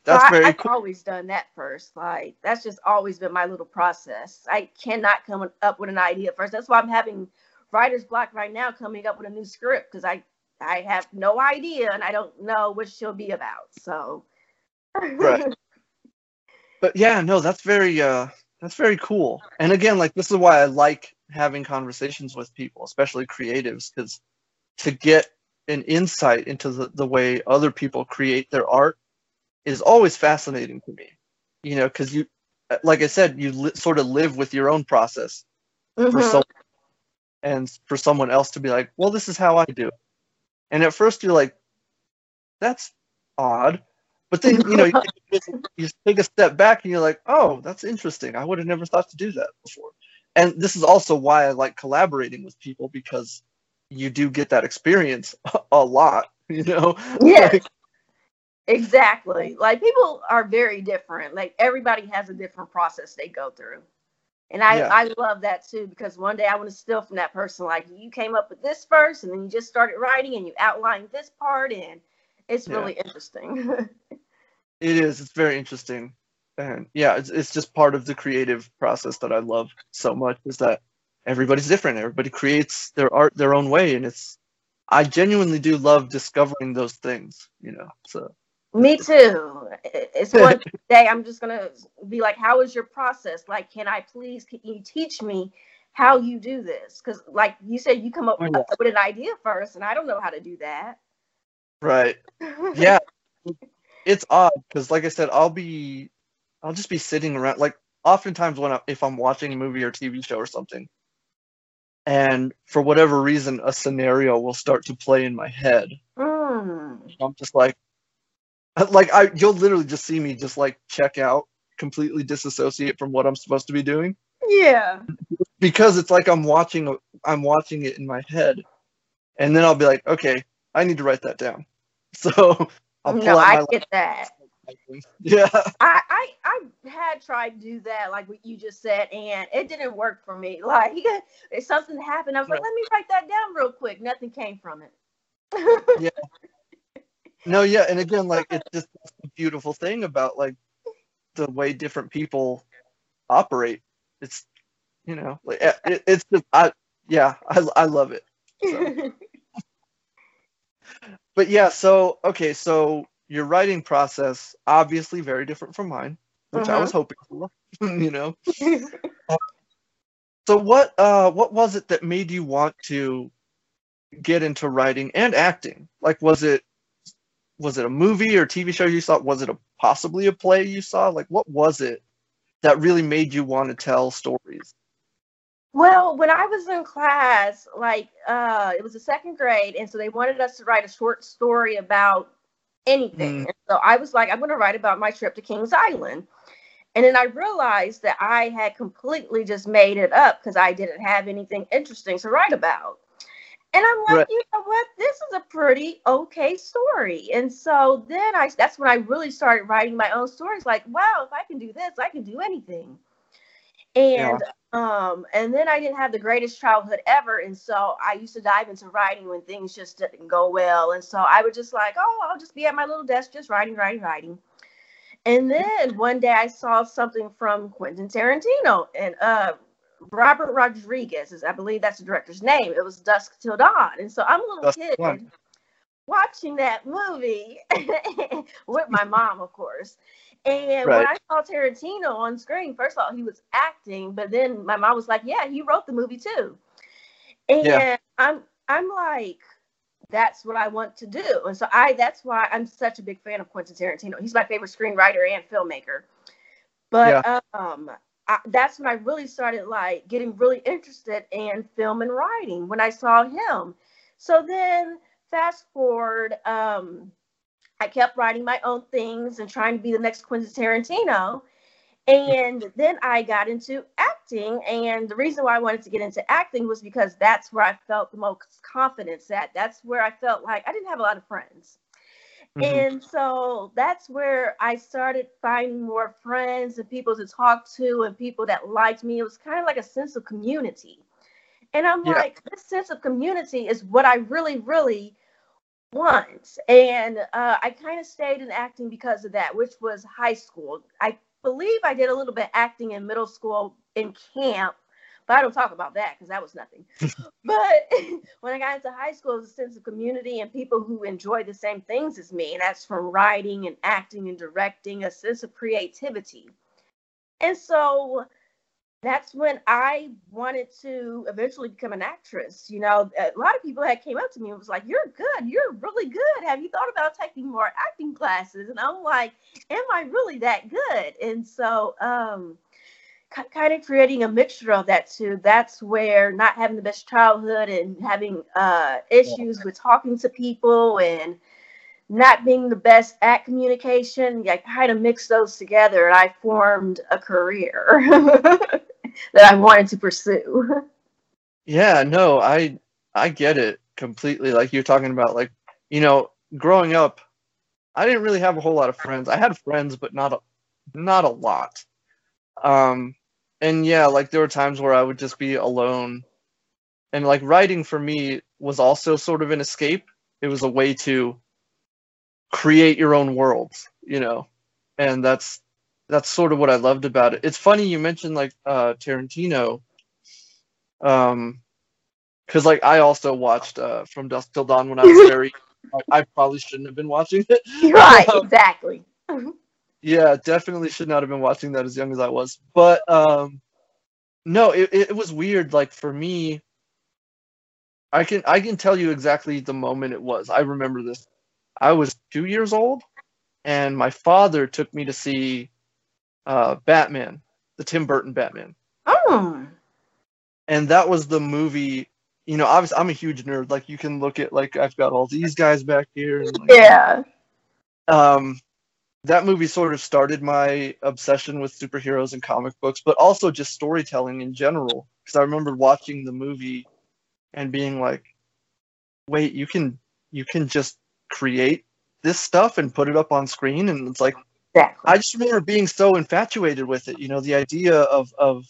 S1: that's so very I,
S2: I've cool. always done that first. Like that's just always been my little process. I cannot come up with an idea first. That's why I'm having writer's block right now, coming up with a new script because I I have no idea and I don't know what she'll be about. So
S1: right. But yeah, no, that's very uh that's very cool. And again, like this is why I like having conversations with people, especially creatives, because to get an insight into the, the way other people create their art is always fascinating to me. You know, because you, like I said, you li- sort of live with your own process mm-hmm. for so, and for someone else to be like, well, this is how I do it. And at first you're like, that's odd. But then, you know, you, you take a step back and you're like, oh, that's interesting. I would have never thought to do that before and this is also why I like collaborating with people because you do get that experience a lot, you know?
S2: Yeah. Like, exactly. Like people are very different. Like everybody has a different process they go through. And I, yeah. I love that too because one day I want to steal from that person. Like you came up with this first and then you just started writing and you outlined this part and it's really yeah. interesting.
S1: it is. It's very interesting and yeah, it's, it's just part of the creative process that I love so much is that everybody's different. Everybody creates their art their own way, and it's I genuinely do love discovering those things. You know, so.
S2: Me too. It's one day I'm just gonna be like, "How is your process? Like, can I please can you teach me how you do this?" Because, like you said, you come up oh, yeah. with an idea first, and I don't know how to do that.
S1: Right. Yeah. it's odd because, like I said, I'll be I'll just be sitting around like oftentimes when I, if I'm watching a movie or TV show or something, and for whatever reason a scenario will start to play in my head.
S2: Mm.
S1: I'm just like, like I you'll literally just see me just like check out, completely disassociate from what I'm supposed to be doing.
S2: Yeah.
S1: Because it's like I'm watching I'm watching it in my head, and then I'll be like, okay, I need to write that down. So
S2: I'll pull no, out I get that.
S1: Yeah.
S2: I, I I had tried to do that, like what you just said, and it didn't work for me. Like if something happened, I was like, let me write that down real quick. Nothing came from it.
S1: yeah. No, yeah, and again, like it's just a beautiful thing about like the way different people operate. It's you know, like it, it's just I yeah, I I love it. So. but yeah, so okay, so your writing process obviously very different from mine, which uh-huh. I was hoping for. you know. so what uh what was it that made you want to get into writing and acting? Like was it was it a movie or TV show you saw? Was it a possibly a play you saw? Like what was it that really made you want to tell stories?
S2: Well, when I was in class, like uh, it was the second grade, and so they wanted us to write a short story about anything. Mm. So I was like, I'm going to write about my trip to Kings Island. And then I realized that I had completely just made it up because I didn't have anything interesting to write about. And I'm like, right. you know what? This is a pretty okay story. And so then I that's when I really started writing my own stories. Like, wow, if I can do this, I can do anything. And yeah. Um, and then I didn't have the greatest childhood ever. And so I used to dive into writing when things just didn't go well. And so I would just like, oh, I'll just be at my little desk just writing, writing, writing. And then one day I saw something from Quentin Tarantino and uh Robert Rodriguez is I believe that's the director's name. It was Dusk Till Dawn. And so I'm a little Dusk kid one. watching that movie with my mom, of course. And right. when I saw Tarantino on screen, first of all, he was acting, but then my mom was like, "Yeah, he wrote the movie too." And yeah. I'm I'm like, that's what I want to do, and so I that's why I'm such a big fan of Quentin Tarantino. He's my favorite screenwriter and filmmaker. But yeah. um, I, that's when I really started like getting really interested in film and writing when I saw him. So then fast forward, um, I kept writing my own things and trying to be the next Quentin Tarantino. And then I got into acting. And the reason why I wanted to get into acting was because that's where I felt the most confidence at. That's where I felt like I didn't have a lot of friends. Mm-hmm. And so that's where I started finding more friends and people to talk to and people that liked me. It was kind of like a sense of community. And I'm yeah. like, this sense of community is what I really, really want. And uh, I kind of stayed in acting because of that, which was high school. I believe I did a little bit acting in middle school in camp but I don't talk about that because that was nothing. but when I got into high school, it was a sense of community and people who enjoy the same things as me. And that's from writing and acting and directing, a sense of creativity. And so that's when I wanted to eventually become an actress. You know, a lot of people had came up to me and was like, "You're good. You're really good. Have you thought about taking more acting classes?" And I'm like, "Am I really that good?" And so, um, kind of creating a mixture of that too. That's where not having the best childhood and having uh, issues with talking to people and not being the best at communication, I kind of mixed those together and I formed a career that I wanted to pursue.
S1: Yeah, no, I I get it completely. Like you're talking about, like you know, growing up, I didn't really have a whole lot of friends. I had friends, but not a not a lot. Um, and yeah, like there were times where I would just be alone. And like writing for me was also sort of an escape. It was a way to create your own worlds, you know. And that's that's sort of what I loved about it. It's funny you mentioned like uh Tarantino. Um because like I also watched uh From Dusk Till Dawn when I was very I probably shouldn't have been watching it.
S2: Right, exactly.
S1: Yeah, definitely should not have been watching that as young as I was. But um no, it, it was weird. Like for me, I can I can tell you exactly the moment it was. I remember this. I was two years old, and my father took me to see uh, Batman, the Tim Burton Batman.
S2: Oh.
S1: And that was the movie. You know, obviously, I'm a huge nerd. Like you can look at like I've got all these guys back here. And, like,
S2: yeah.
S1: Um, that movie sort of started my obsession with superheroes and comic books, but also just storytelling in general. Because I remember watching the movie and being like, "Wait, you can you can just create this stuff and put it up on screen?" And it's like,
S2: exactly.
S1: I just remember being so infatuated with it. You know, the idea of of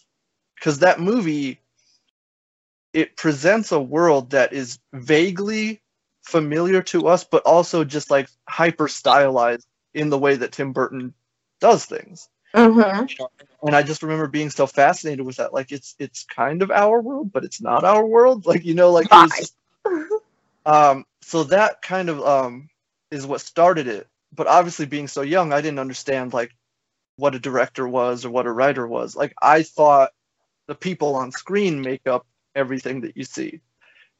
S1: because that movie it presents a world that is vaguely familiar to us, but also just like hyper stylized in the way that Tim Burton does things.
S2: Mm-hmm.
S1: And I just remember being so fascinated with that. Like it's it's kind of our world, but it's not our world. Like you know, like just, um. So that kind of um is what started it. But obviously, being so young, I didn't understand like what a director was or what a writer was. Like I thought the people on screen make up everything that you see.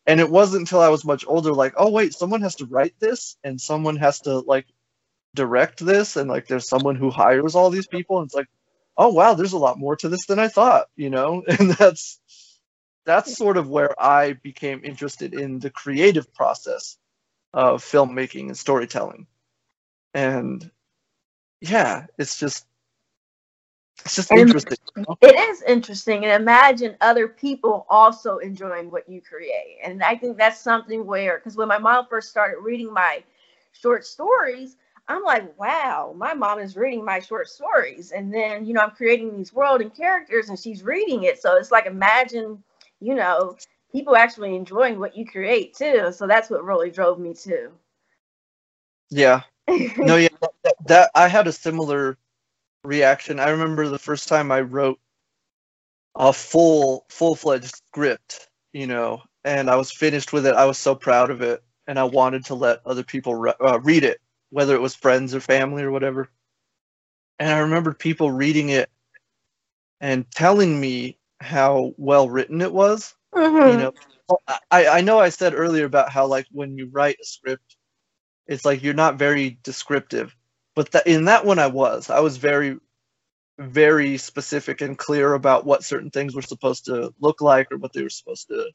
S1: And it wasn't until I was much older, like, oh wait, someone has to write this, and someone has to like direct this and like there's someone who hires all these people and it's like oh wow there's a lot more to this than i thought you know and that's that's sort of where i became interested in the creative process of filmmaking and storytelling and yeah it's just It's just and interesting.
S2: It is interesting, and imagine other people also enjoying what you create. And I think that's something where, because when my mom first started reading my short stories, I'm like, wow, my mom is reading my short stories. And then, you know, I'm creating these world and characters and she's reading it. So it's like, imagine, you know, people actually enjoying what you create too. So that's what really drove me too.
S1: Yeah. No, yeah, that, that I had a similar reaction. I remember the first time I wrote a full full-fledged script, you know, and I was finished with it. I was so proud of it and I wanted to let other people re- uh, read it, whether it was friends or family or whatever. And I remember people reading it and telling me how well written it was. Mm-hmm. You know, I, I know I said earlier about how like when you write a script, it's like you're not very descriptive, but that in that one I was. I was very, very specific and clear about what certain things were supposed to look like or what they were supposed to,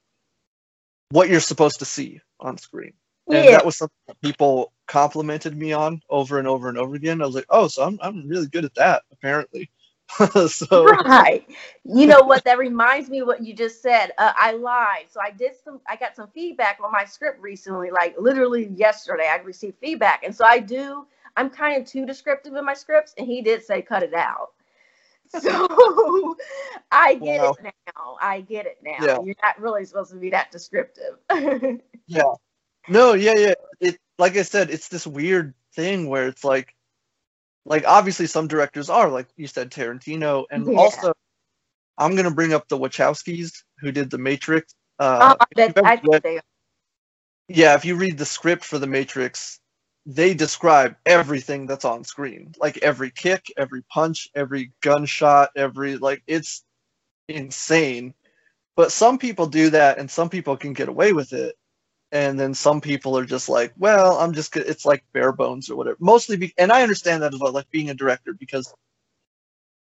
S1: what you're supposed to see on screen and yeah. that was something that people complimented me on over and over and over again. I was like, oh, so I'm I'm really good at that apparently.
S2: so right, you know what? That reminds me what you just said. Uh, I lied. So I did some. I got some feedback on my script recently. Like literally yesterday, I received feedback, and so I do. I'm kind of too descriptive in my scripts, and he did say cut it out. So I get wow. it now. I get it now. Yeah. You're not really supposed to be that descriptive.
S1: yeah. No, yeah, yeah. It like I said, it's this weird thing where it's like like obviously some directors are like you said Tarantino and yeah. also I'm gonna bring up the Wachowskis who did the Matrix. Uh, oh, that, I think read, they Yeah, if you read the script for the Matrix, they describe everything that's on screen. Like every kick, every punch, every gunshot, every like it's insane. But some people do that and some people can get away with it and then some people are just like, well, I'm just it's like bare bones or whatever. Mostly, be, and I understand that as well, like being a director, because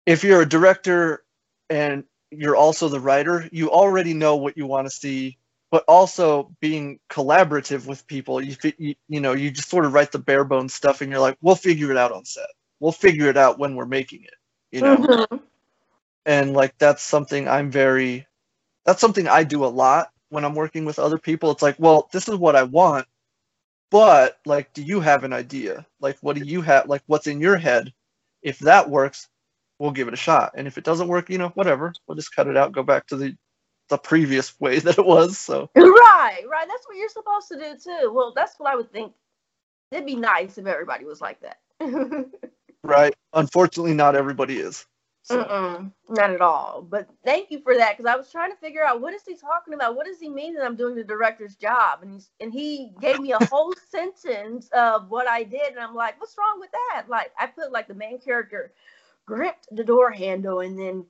S1: if you're a director and you're also the writer, you already know what you want to see. But also being collaborative with people, you, you you know you just sort of write the bare bones stuff, and you're like, we'll figure it out on set. We'll figure it out when we're making it, you know. Mm-hmm. And like that's something I'm very, that's something I do a lot when I'm working with other people, it's like, well, this is what I want, but like, do you have an idea? Like, what do you have? Like, what's in your head? If that works, we'll give it a shot. And if it doesn't work, you know, whatever, we'll just cut it out, go back to the the previous way that it was. So
S2: right, right. That's what you're supposed to do too. Well, that's what I would think. It'd be nice if everybody was like that.
S1: right. Unfortunately, not everybody is.
S2: So. not at all. But thank you for that because I was trying to figure out what is he talking about? What does he mean that I'm doing the director's job? And he's and he gave me a whole sentence of what I did, and I'm like, what's wrong with that? Like I put like the main character gripped the door handle and then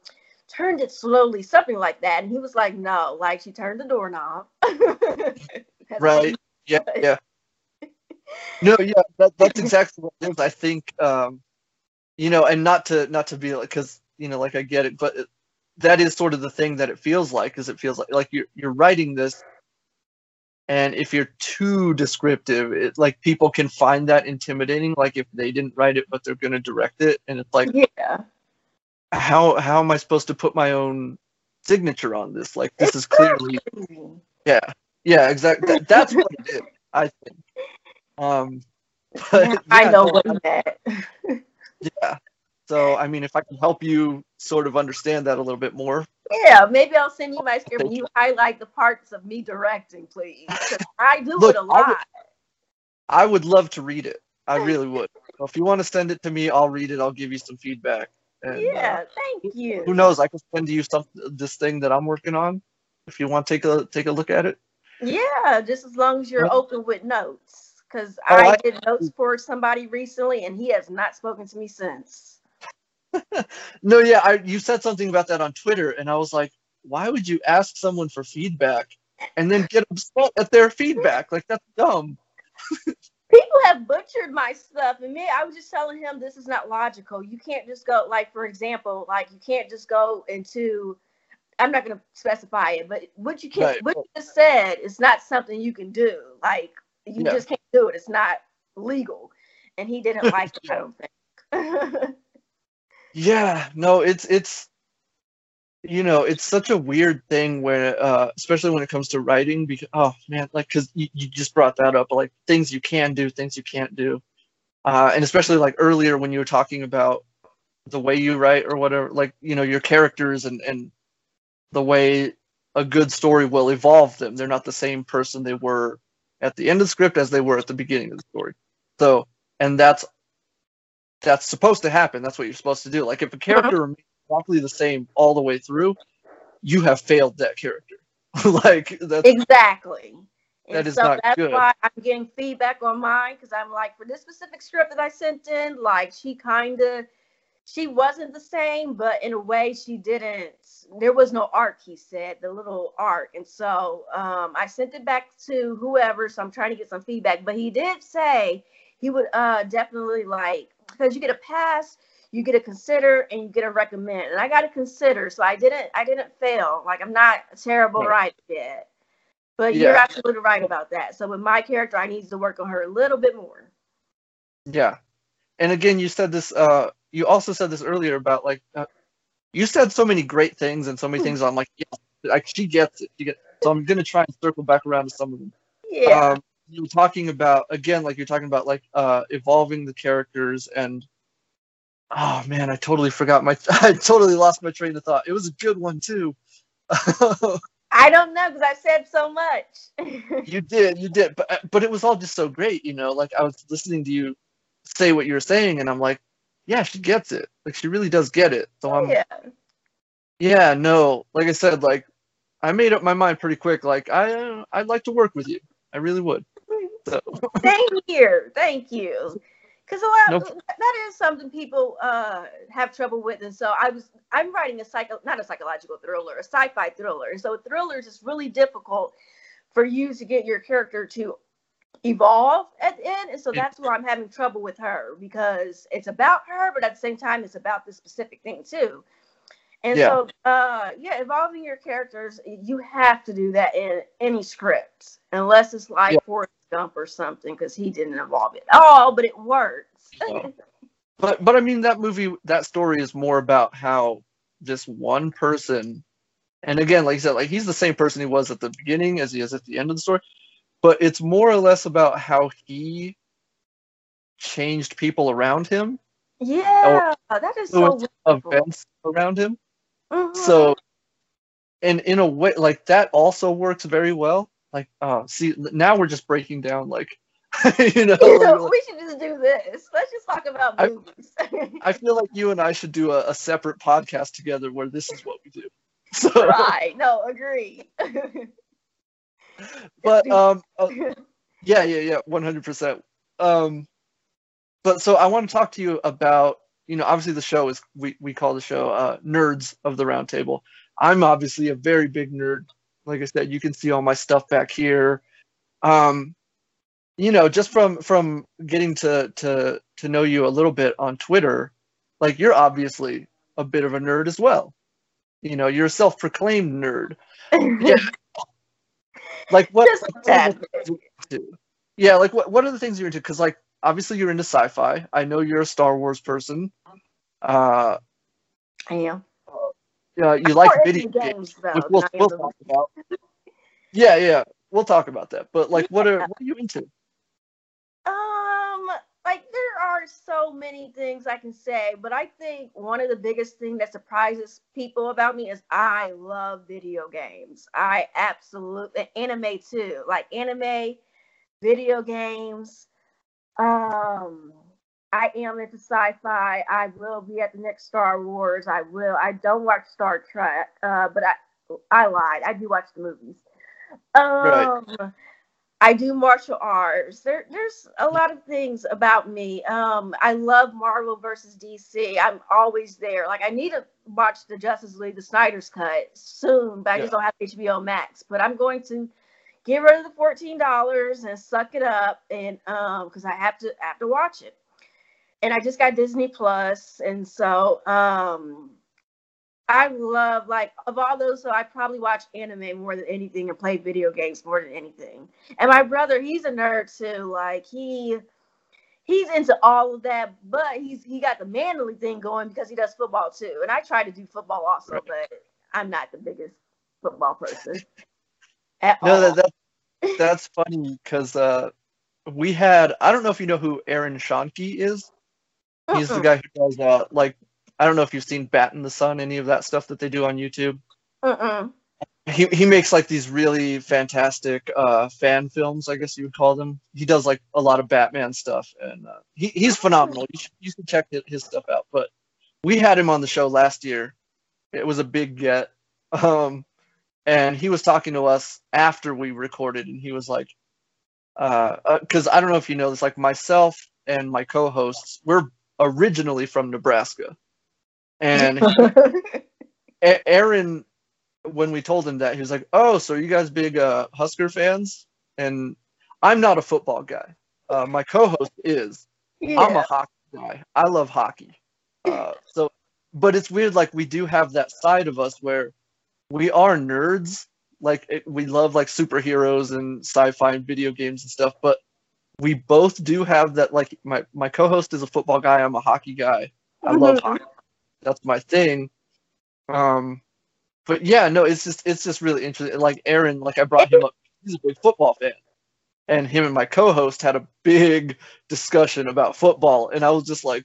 S2: turned it slowly, something like that. And he was like, no, like she turned the doorknob.
S1: right. Yeah. Yeah. No, yeah, that, that's exactly what it is. I think um, you know, and not to not to be like because you know, like I get it, but that is sort of the thing that it feels like, is it feels like like you're you're writing this, and if you're too descriptive, it like people can find that intimidating. Like if they didn't write it, but they're gonna direct it, and it's like,
S2: yeah,
S1: how how am I supposed to put my own signature on this? Like this is clearly, yeah, yeah, exactly. That, that's what it is, I think. Um,
S2: but, yeah, I know what meant.
S1: yeah so, I mean, if I can help you sort of understand that a little bit more.
S2: Yeah, maybe I'll send you my script and you highlight the parts of me directing, please. I do Look, it a lot. I would,
S1: I would, love to read it. I really would. Well, if you want to send it to me, I'll read it. I'll give you some feedback.
S2: And, yeah, uh, thank you.
S1: Who knows? I could send you some this thing that I'm working on. If you want to take a take a look at it.
S2: Yeah, just as long as you're open with notes. Because oh, I, I did notes for somebody recently, and he has not spoken to me since.
S1: no, yeah, I, you said something about that on Twitter, and I was like, why would you ask someone for feedback and then get upset at their feedback? Like that's dumb.
S2: People have butchered my stuff, and me, I was just telling him this is not logical. You can't just go, like, for example, like you can't just go into. I'm not going to specify it, but what you can, right. what you just said is not something you can do. Like you yeah. just can't do it. It's not legal, and he didn't like it. I don't think.
S1: Yeah, no, it's it's you know it's such a weird thing where uh especially when it comes to writing because oh man like because you, you just brought that up like things you can do things you can't do. Uh and especially like earlier when you were talking about the way you write or whatever like you know your characters and and the way a good story will evolve them. They're not the same person they were at the end of the script as they were at the beginning of the story. So and that's that's supposed to happen that's what you're supposed to do like if a character remains exactly the same all the way through, you have failed that character. like that's
S2: exactly.
S1: That and is so not that's good. why
S2: I'm getting feedback on mine because I'm like, for this specific script that I sent in, like she kind of, she wasn't the same, but in a way she didn't. There was no arc, he said, the little arc, and so um, I sent it back to whoever. So I'm trying to get some feedback, but he did say he would uh, definitely like because you get a pass you get to consider and you get to recommend. And I got to consider, so I didn't I didn't fail. Like I'm not a terrible right. writer yet. But yeah. you're absolutely right about that. So with my character, I need to work on her a little bit more.
S1: Yeah, and again, you said this. Uh, you also said this earlier about like uh, you said so many great things and so many things. I'm like, yeah, like she gets it. She gets. So I'm gonna try and circle back around to some of them.
S2: Yeah. Um,
S1: you were talking about again, like you're talking about like uh, evolving the characters and Oh man, I totally forgot my. I totally lost my train of thought. It was a good one too.
S2: I don't know because I said so much.
S1: you did, you did, but but it was all just so great, you know. Like I was listening to you say what you were saying, and I'm like, yeah, she gets it. Like she really does get it. So I'm.
S2: Yeah.
S1: Yeah. No. Like I said, like I made up my mind pretty quick. Like I, I'd like to work with you. I really would. So.
S2: Thank you. Thank you because a lot nope. that is something people uh, have trouble with and so i was i'm writing a psycho not a psychological thriller a sci-fi thriller and so thrillers is really difficult for you to get your character to evolve at the end and so that's where i'm having trouble with her because it's about her but at the same time it's about this specific thing too and yeah. so uh yeah evolving your characters you have to do that in any script unless it's like yeah. Forrest Gump or something because he didn't evolve at all, but it works.
S1: but but I mean that movie that story is more about how this one person and again, like you said, like he's the same person he was at the beginning as he is at the end of the story. But it's more or less about how he changed people around him.
S2: Yeah, that is so
S1: events around him. Mm-hmm. So, and in a way, like that also works very well. Like uh see now we're just breaking down like you know,
S2: you know like, we should just do this. Let's just talk about movies.
S1: I, I feel like you and i should do a, a, separate podcast together where this is what we do.
S2: So right. No agree.
S1: But um uh, yeah yeah yeah 100% um but so i want to talk to you about you know obviously the show is we, we call the show uh nerds of the Roundtable. i'm obviously a very big nerd like I said, you can see all my stuff back here. Um, you know, just from from getting to to to know you a little bit on Twitter, like you're obviously a bit of a nerd as well. You know, you're a self-proclaimed nerd. yeah. Like what? Like, what yeah, like what? What are the things you're into? Because like obviously you're into sci-fi. I know you're a Star Wars person. Uh,
S2: I am
S1: uh, you like video games, games which we'll, we'll talk about. yeah, yeah, we'll talk about that. But like, yeah. what are what are you into?
S2: Um, like there are so many things I can say, but I think one of the biggest thing that surprises people about me is I love video games. I absolutely anime too, like anime, video games. Um, I am into sci-fi. I will be at the next Star Wars. I will. I don't watch Star Trek, uh, but I I lied. I do watch the movies. Um, right. I do martial arts. There, there's a lot of things about me. Um, I love Marvel versus DC. I'm always there. Like I need to watch the Justice League, the Snyder's Cut soon, but I just don't have HBO Max. But I'm going to get rid of the fourteen dollars and suck it up, and um, because I have to have to watch it and I just got Disney Plus, and so um, I love like of all those. So I probably watch anime more than anything, and play video games more than anything. And my brother, he's a nerd too. Like he he's into all of that, but he's he got the manly thing going because he does football too. And I try to do football also, right. but I'm not the biggest football person.
S1: At no, all. That, that, that's funny because uh, we had I don't know if you know who Aaron Schoenke is. He's the guy who does uh, like I don't know if you've seen Bat in the Sun, any of that stuff that they do on YouTube. He he makes like these really fantastic uh, fan films, I guess you would call them. He does like a lot of Batman stuff, and uh, he he's phenomenal. You should you should check his stuff out. But we had him on the show last year. It was a big get, um, and he was talking to us after we recorded, and he was like, because uh, uh I don't know if you know this, like myself and my co-hosts, we're originally from Nebraska, and Aaron, when we told him that, he was like, "Oh, so are you guys big uh, Husker fans?" And I'm not a football guy. Uh, my co-host is. Yeah. I'm a hockey guy. I love hockey. Uh, so, but it's weird. Like we do have that side of us where we are nerds. Like it, we love like superheroes and sci-fi and video games and stuff. But we both do have that. Like my my co-host is a football guy. I'm a hockey guy. I love mm-hmm. hockey that's my thing. Um, but yeah, no, it's just it's just really interesting. Like Aaron, like I brought him up. He's a big football fan, and him and my co-host had a big discussion about football, and I was just like,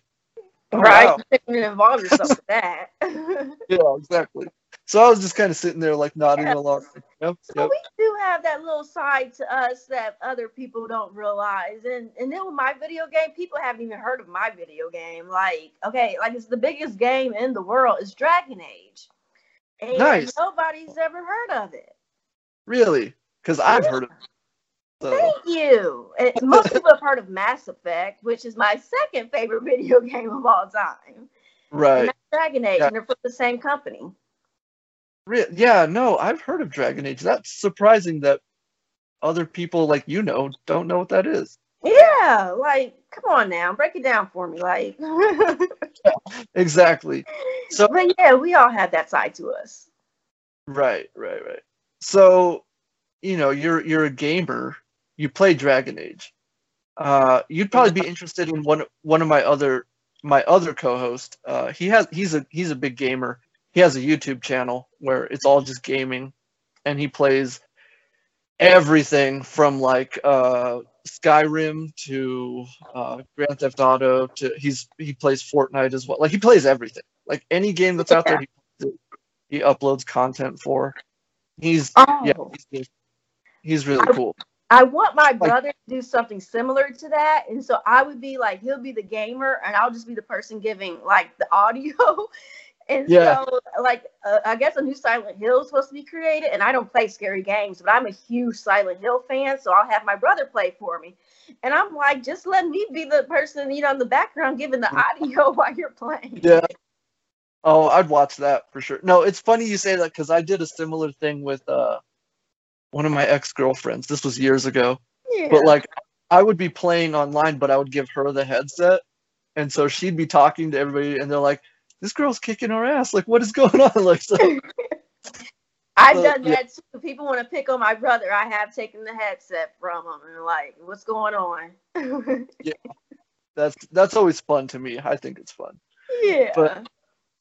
S2: oh, right, wow. involve yourself with that.
S1: yeah, exactly. So I was just kind of sitting there, like nodding yeah. along. Yep,
S2: so yep. we do have that little side to us that other people don't realize, and and then with my video game, people haven't even heard of my video game. Like, okay, like it's the biggest game in the world. It's Dragon Age, and nice. nobody's ever heard of it.
S1: Really? Because I've heard of. it.
S2: So. Thank you. And most people have heard of Mass Effect, which is my second favorite video game of all time.
S1: Right.
S2: Dragon Age, yeah. and they're from the same company.
S1: Yeah, no, I've heard of Dragon Age. That's surprising that other people like you know don't know what that is.
S2: Yeah, like come on now, break it down for me, like.
S1: yeah, exactly. So,
S2: but yeah, we all had that side to us.
S1: Right, right, right. So, you know, you're you're a gamer. You play Dragon Age. Uh, you'd probably be interested in one one of my other my other co-host. Uh, he has he's a he's a big gamer he has a YouTube channel where it's all just gaming, and he plays everything from like uh, Skyrim to uh, Grand Theft Auto to he's he plays Fortnite as well. Like he plays everything. Like any game that's out there, he, he uploads content for. He's oh. yeah, he's, he's really
S2: I,
S1: cool.
S2: I want my brother like, to do something similar to that, and so I would be like, he'll be the gamer, and I'll just be the person giving like the audio. And yeah. so, like, uh, I guess a new Silent Hill is supposed to be created, and I don't play scary games, but I'm a huge Silent Hill fan, so I'll have my brother play for me. And I'm like, just let me be the person, you know, in the background giving the audio while you're playing.
S1: Yeah. Oh, I'd watch that for sure. No, it's funny you say that because I did a similar thing with uh, one of my ex girlfriends. This was years ago. Yeah. But like, I would be playing online, but I would give her the headset, and so she'd be talking to everybody, and they're like, this girl's kicking our ass. Like, what is going on? Like, so,
S2: I've done that too. People want to pick on my brother. I have taken the headset from him and like, what's going on?
S1: yeah, that's that's always fun to me. I think it's fun.
S2: Yeah.
S1: But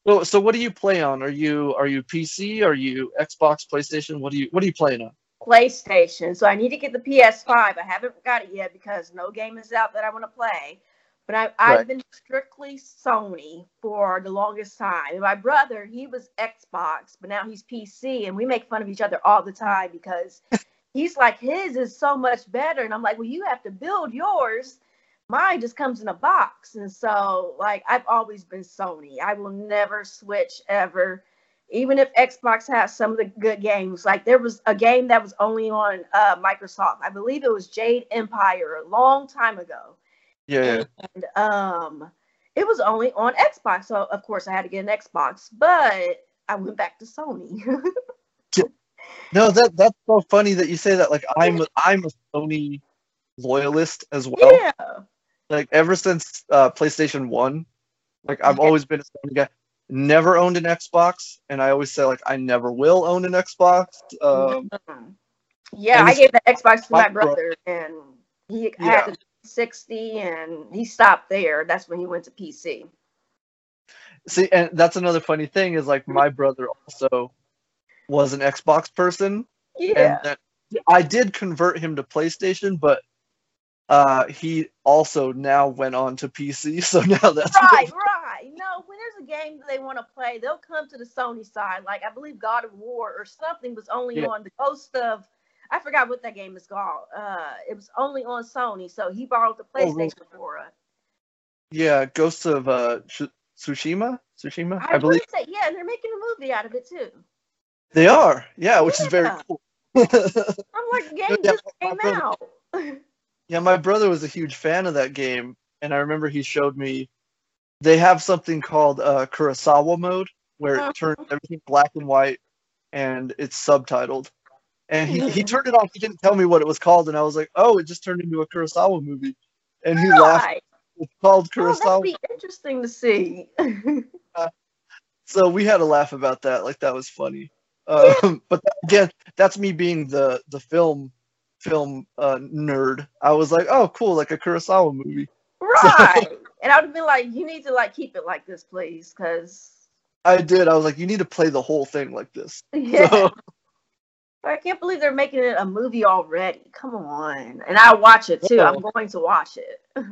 S1: so, so what do you play on? Are you are you PC? Are you Xbox, PlayStation? What do you what are you playing on?
S2: PlayStation. So I need to get the PS5. I haven't got it yet because no game is out that I want to play. But I, I've right. been strictly Sony for the longest time. And my brother, he was Xbox, but now he's PC, and we make fun of each other all the time because he's like, his is so much better. And I'm like, well, you have to build yours. Mine just comes in a box. And so, like, I've always been Sony. I will never switch ever. Even if Xbox has some of the good games, like there was a game that was only on uh, Microsoft. I believe it was Jade Empire a long time ago
S1: yeah.
S2: And um, it was only on Xbox, so of course I had to get an Xbox, but I went back to Sony.
S1: no, that that's so funny that you say that. Like I'm I'm a Sony loyalist as well.
S2: Yeah.
S1: Like ever since uh, PlayStation One, like I've always been a Sony guy. Never owned an Xbox, and I always say like I never will own an Xbox. Um,
S2: yeah, I gave the Xbox to my brother, and he yeah. had to 360, and he stopped there. That's when he went to PC.
S1: See, and that's another funny thing is like my brother also was an Xbox person.
S2: Yeah.
S1: And I did convert him to PlayStation, but uh, he also now went on to PC. So now that's
S2: right, right. No, when there's a game they want to play, they'll come to the Sony side. Like I believe God of War or something was only yeah. on the Ghost of. I forgot what that game is called. Uh, it was only on Sony, so he borrowed the PlayStation oh, for us.
S1: Yeah, Ghost of uh, Tsushima. Tsushima,
S2: I, I believe. That, yeah, and they're making a movie out of it too.
S1: They are, yeah, which yeah. is very cool.
S2: I'm like, game yeah, just came brother, out.
S1: yeah, my brother was a huge fan of that game, and I remember he showed me. They have something called uh, Kurosawa mode, where it turns uh-huh. everything black and white, and it's subtitled. And he, he turned it on. He didn't tell me what it was called, and I was like, "Oh, it just turned into a Kurosawa movie." And he laughed. It's called Kurosawa. Oh, that'd
S2: be interesting to see.
S1: uh, so we had a laugh about that. Like that was funny. Um, but again, that's me being the the film film uh, nerd. I was like, oh, cool, like a Kurosawa movie.
S2: Right. So, and I would have been like, you need to like keep it like this, please, because.
S1: I did. I was like, you need to play the whole thing like this.
S2: Yeah. So, I can't believe they're making it a movie already. Come on. And I watch it too. Oh. I'm going to watch it.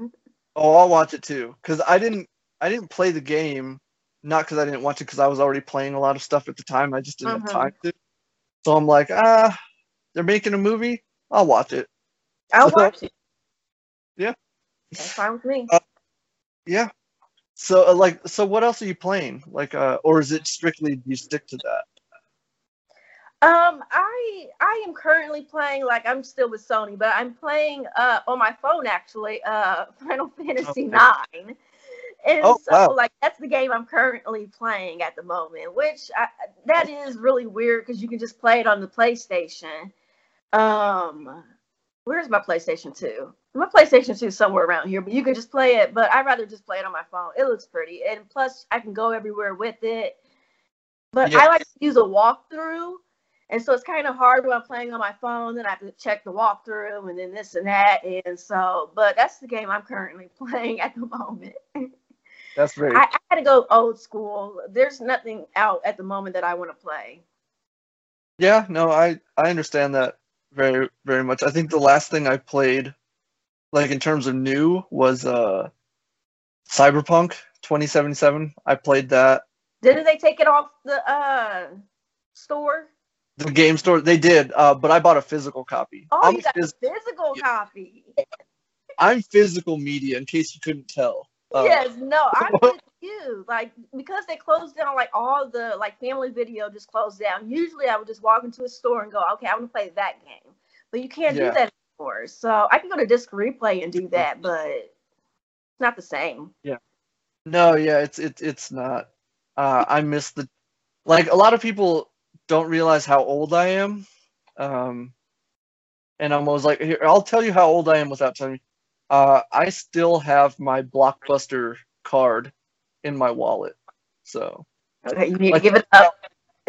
S1: oh, I'll watch it too. Cause I didn't I didn't play the game not because I didn't want to, because I was already playing a lot of stuff at the time. I just didn't have uh-huh. time to. So I'm like, ah, they're making a movie. I'll watch it.
S2: I'll so, watch it.
S1: Yeah.
S2: That's fine with me.
S1: Uh, yeah. So uh, like, so what else are you playing? Like, uh, or is it strictly do you stick to that?
S2: Um, I I am currently playing like I'm still with Sony, but I'm playing uh on my phone actually uh Final Fantasy okay. Nine. And oh, so, wow. like, that's the game I'm currently playing at the moment, which I, that is really weird because you can just play it on the PlayStation. Um, where's my PlayStation 2? My PlayStation 2 is somewhere around here, but you can just play it. But I'd rather just play it on my phone. It looks pretty, and plus I can go everywhere with it. But. I like to use a walkthrough, and so it's kind of hard when I'm playing on my phone. Then I have to check the walkthrough, and then this and that, and so. But that's the game I'm currently playing at the moment.
S1: That's very.
S2: I, I had to go old school. There's nothing out at the moment that I want to play.
S1: Yeah, no, I I understand that very very much. I think the last thing I played, like in terms of new, was uh, Cyberpunk 2077. I played that.
S2: Didn't they take it off the uh store?
S1: The game store, they did, uh, but I bought a physical copy.
S2: Oh, I'm you got phys- a physical copy.
S1: I'm physical media, in case you couldn't tell.
S2: Uh, yes, no, I'm you. Like because they closed down, like all the like family video just closed down. Usually, I would just walk into a store and go, okay, I want to play that game, but you can't yeah. do that anymore. So I can go to Disc Replay and do that, but it's not the same.
S1: Yeah. No, yeah, it's it's it's not. Uh, I miss the like a lot of people don't realize how old I am. Um, and I'm always like, here, I'll tell you how old I am without telling you. Uh, I still have my Blockbuster card in my wallet. So.
S2: Okay, you need like, to give it up.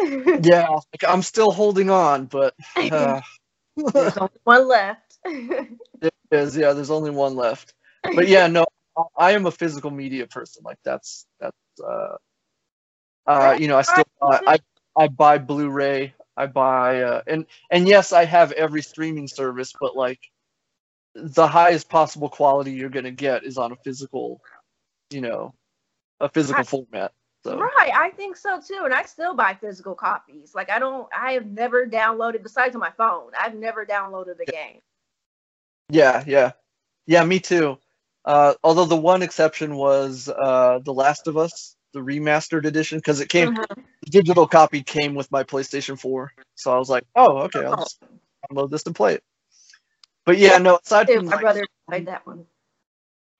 S1: yeah, like, I'm still holding on, but. Uh,
S2: there's only one left.
S1: it is, yeah. There's only one left. But yeah, no, I am a physical media person. Like that's that's. Uh, uh, you know, I still I I buy Blu-ray. I buy uh, and and yes, I have every streaming service, but like the highest possible quality you're going to get is on a physical, you know, a physical format. So.
S2: Right, I think so too, and I still buy physical copies. Like I don't, I have never downloaded besides on my phone. I've never downloaded a game.
S1: Yeah, yeah, yeah. Me too. Uh, although the one exception was uh, The Last of Us, the remastered edition, because it came, mm-hmm. the digital copy came with my PlayStation 4. So I was like, oh, okay, I'll just download this and play it. But yeah, no. Aside
S2: from my like, brother played that one.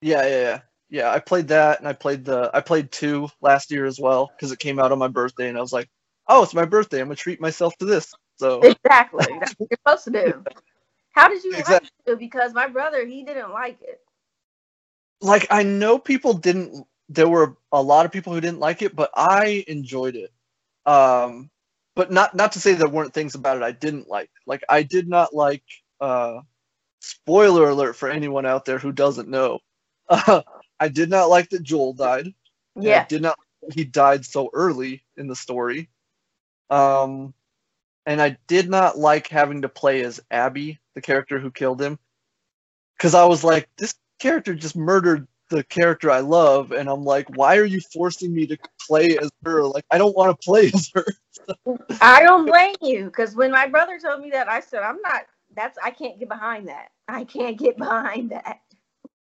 S1: Yeah, yeah, yeah, yeah. I played that, and I played the I played two last year as well because it came out on my birthday, and I was like, oh, it's my birthday. I'm gonna treat myself to this. So
S2: exactly, that's what you're supposed to do. How did you exactly. like it? Because my brother, he didn't like it.
S1: Like I know people didn't. There were a lot of people who didn't like it, but I enjoyed it. Um, but not not to say there weren't things about it I didn't like. Like I did not like uh spoiler alert for anyone out there who doesn't know. Uh, I did not like that Joel died.
S2: Yeah.
S1: I did not he died so early in the story. Um and I did not like having to play as Abby, the character who killed him. Cuz I was like this character just murdered the character I love and I'm like why are you forcing me to play as her? Like I don't want to play as her.
S2: I don't blame you because when my brother told me that, I said, I'm not, that's, I can't get behind that. I can't get behind that.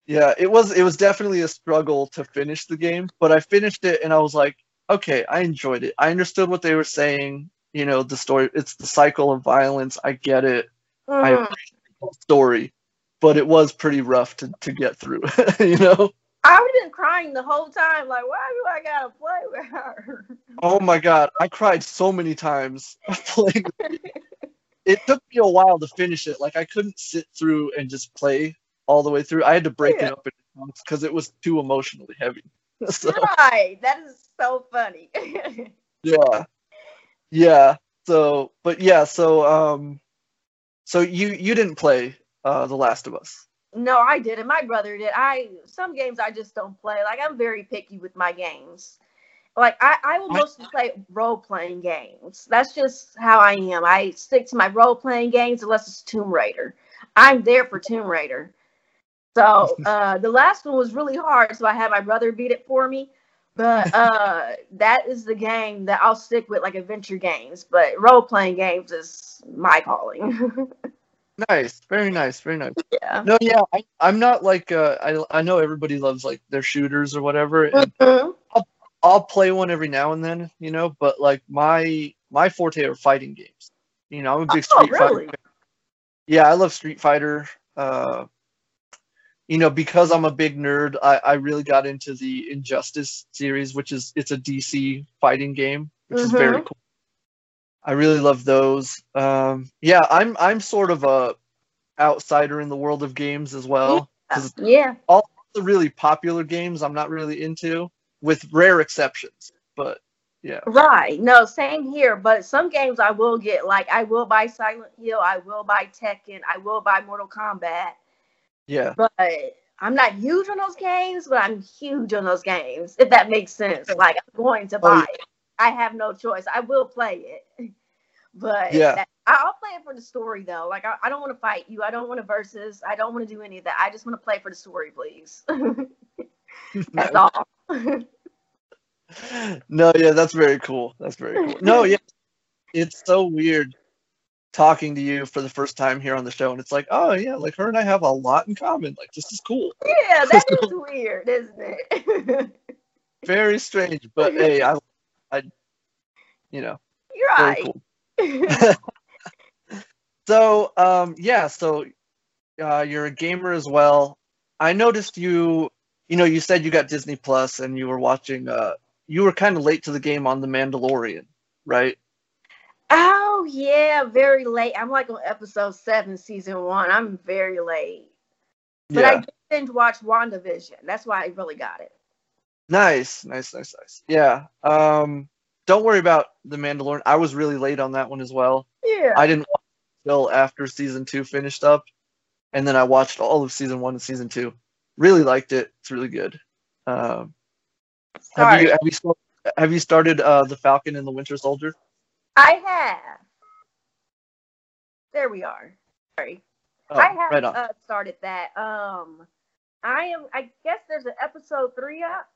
S1: Yeah, it was it was definitely a struggle to finish the game, but I finished it and I was like, okay, I enjoyed it. I understood what they were saying. You know, the story it's the cycle of violence. I get it. I
S2: Mhm.
S1: appreciate the story, but it was pretty rough to, to get through, you know?
S2: I have been crying the whole time, like, why do I gotta play with her?
S1: Oh my god, I cried so many times playing. It took me a while to finish it. Like I couldn't sit through and just play all the way through. I had to break
S2: Yeah.
S1: it up because it was too emotionally heavy. So
S2: right. That is so funny.
S1: yeah, yeah. So, but yeah. So, um, so you you didn't play uh The Last of Us.
S2: no, I didn't. My brother did. I some games I just don't play. Like I'm very picky with my games. Like I, I will mostly play role playing games. That's just how I am. I stick to my role playing games unless it's Tomb Raider. I'm there for Tomb Raider. So uh, the last one was really hard, so I had my brother beat it for me. But uh, that is the game that I'll stick with, like adventure games. But role playing games is my calling.
S1: Nice, very nice, very nice.
S2: yeah.
S1: No, yeah, I, I'm not like uh, I I know everybody loves like their shooters or whatever, and
S2: Mhm.
S1: I'll play one every now and then, you know. But like my my forte are fighting games. You know, I'm a big
S2: Oh,
S1: Street Fighter.
S2: really?
S1: fan. Yeah, I love Street Fighter. Uh, you know, because I'm a big nerd, I, I really got into the Injustice series, which is it's a DC fighting game, which is very
S2: Mhm.
S1: cool. I really love those. Um, yeah, I'm I'm sort of a outsider in the world of games as well.
S2: Yeah.
S1: All the really popular games I'm not really into, with rare exceptions. But yeah,
S2: Right. No, same here. But some games I will get. Like I will buy Silent Hill. I will buy Tekken. I will buy Mortal Kombat.
S1: Yeah,
S2: But I'm not huge on those games. But I'm huge on those games. If that makes sense. Like I'm going to
S1: Oh,
S2: buy
S1: yeah.
S2: it. I have no choice. I will play it. But
S1: Yeah.
S2: that, I'll play it for the story though. Like I, I don't want to fight you. I don't want to versus. I don't want to do any of that. I just want to play for the story, please. That's all.
S1: no, yeah, that's very cool. That's very cool. No, yeah, it's so weird talking to you for the first time here on the show, and it's like, oh yeah, like her and I have a lot in common. Like this is cool.
S2: yeah, that is weird, isn't it?
S1: Very strange, but hey, I, I, you know,
S2: You're right.
S1: cool. So, um, yeah, so uh, you're a gamer as well. I noticed you, you know, you said you got Disney Plus and you were watching. Uh, you were kind of late to the game on The Mandalorian, right?
S2: Oh yeah, very late. I'm like on episode seven, season one. I'm very late. But I didn't watch WandaVision. That's why I really got it.
S1: Nice, nice, nice, nice. Yeah. Um, don't worry about the Mandalorian. I was really late on that one as well.
S2: Yeah.
S1: I didn't watch until after season two finished up, and then I watched all of season one and season two. Really liked it. It's really good. Um, have you have you have you started uh, the Falcon and the Winter Soldier?
S2: I have. There we are. Sorry.
S1: Oh,
S2: I have
S1: right
S2: uh, started that. Um, I am. I guess there's an episode three up.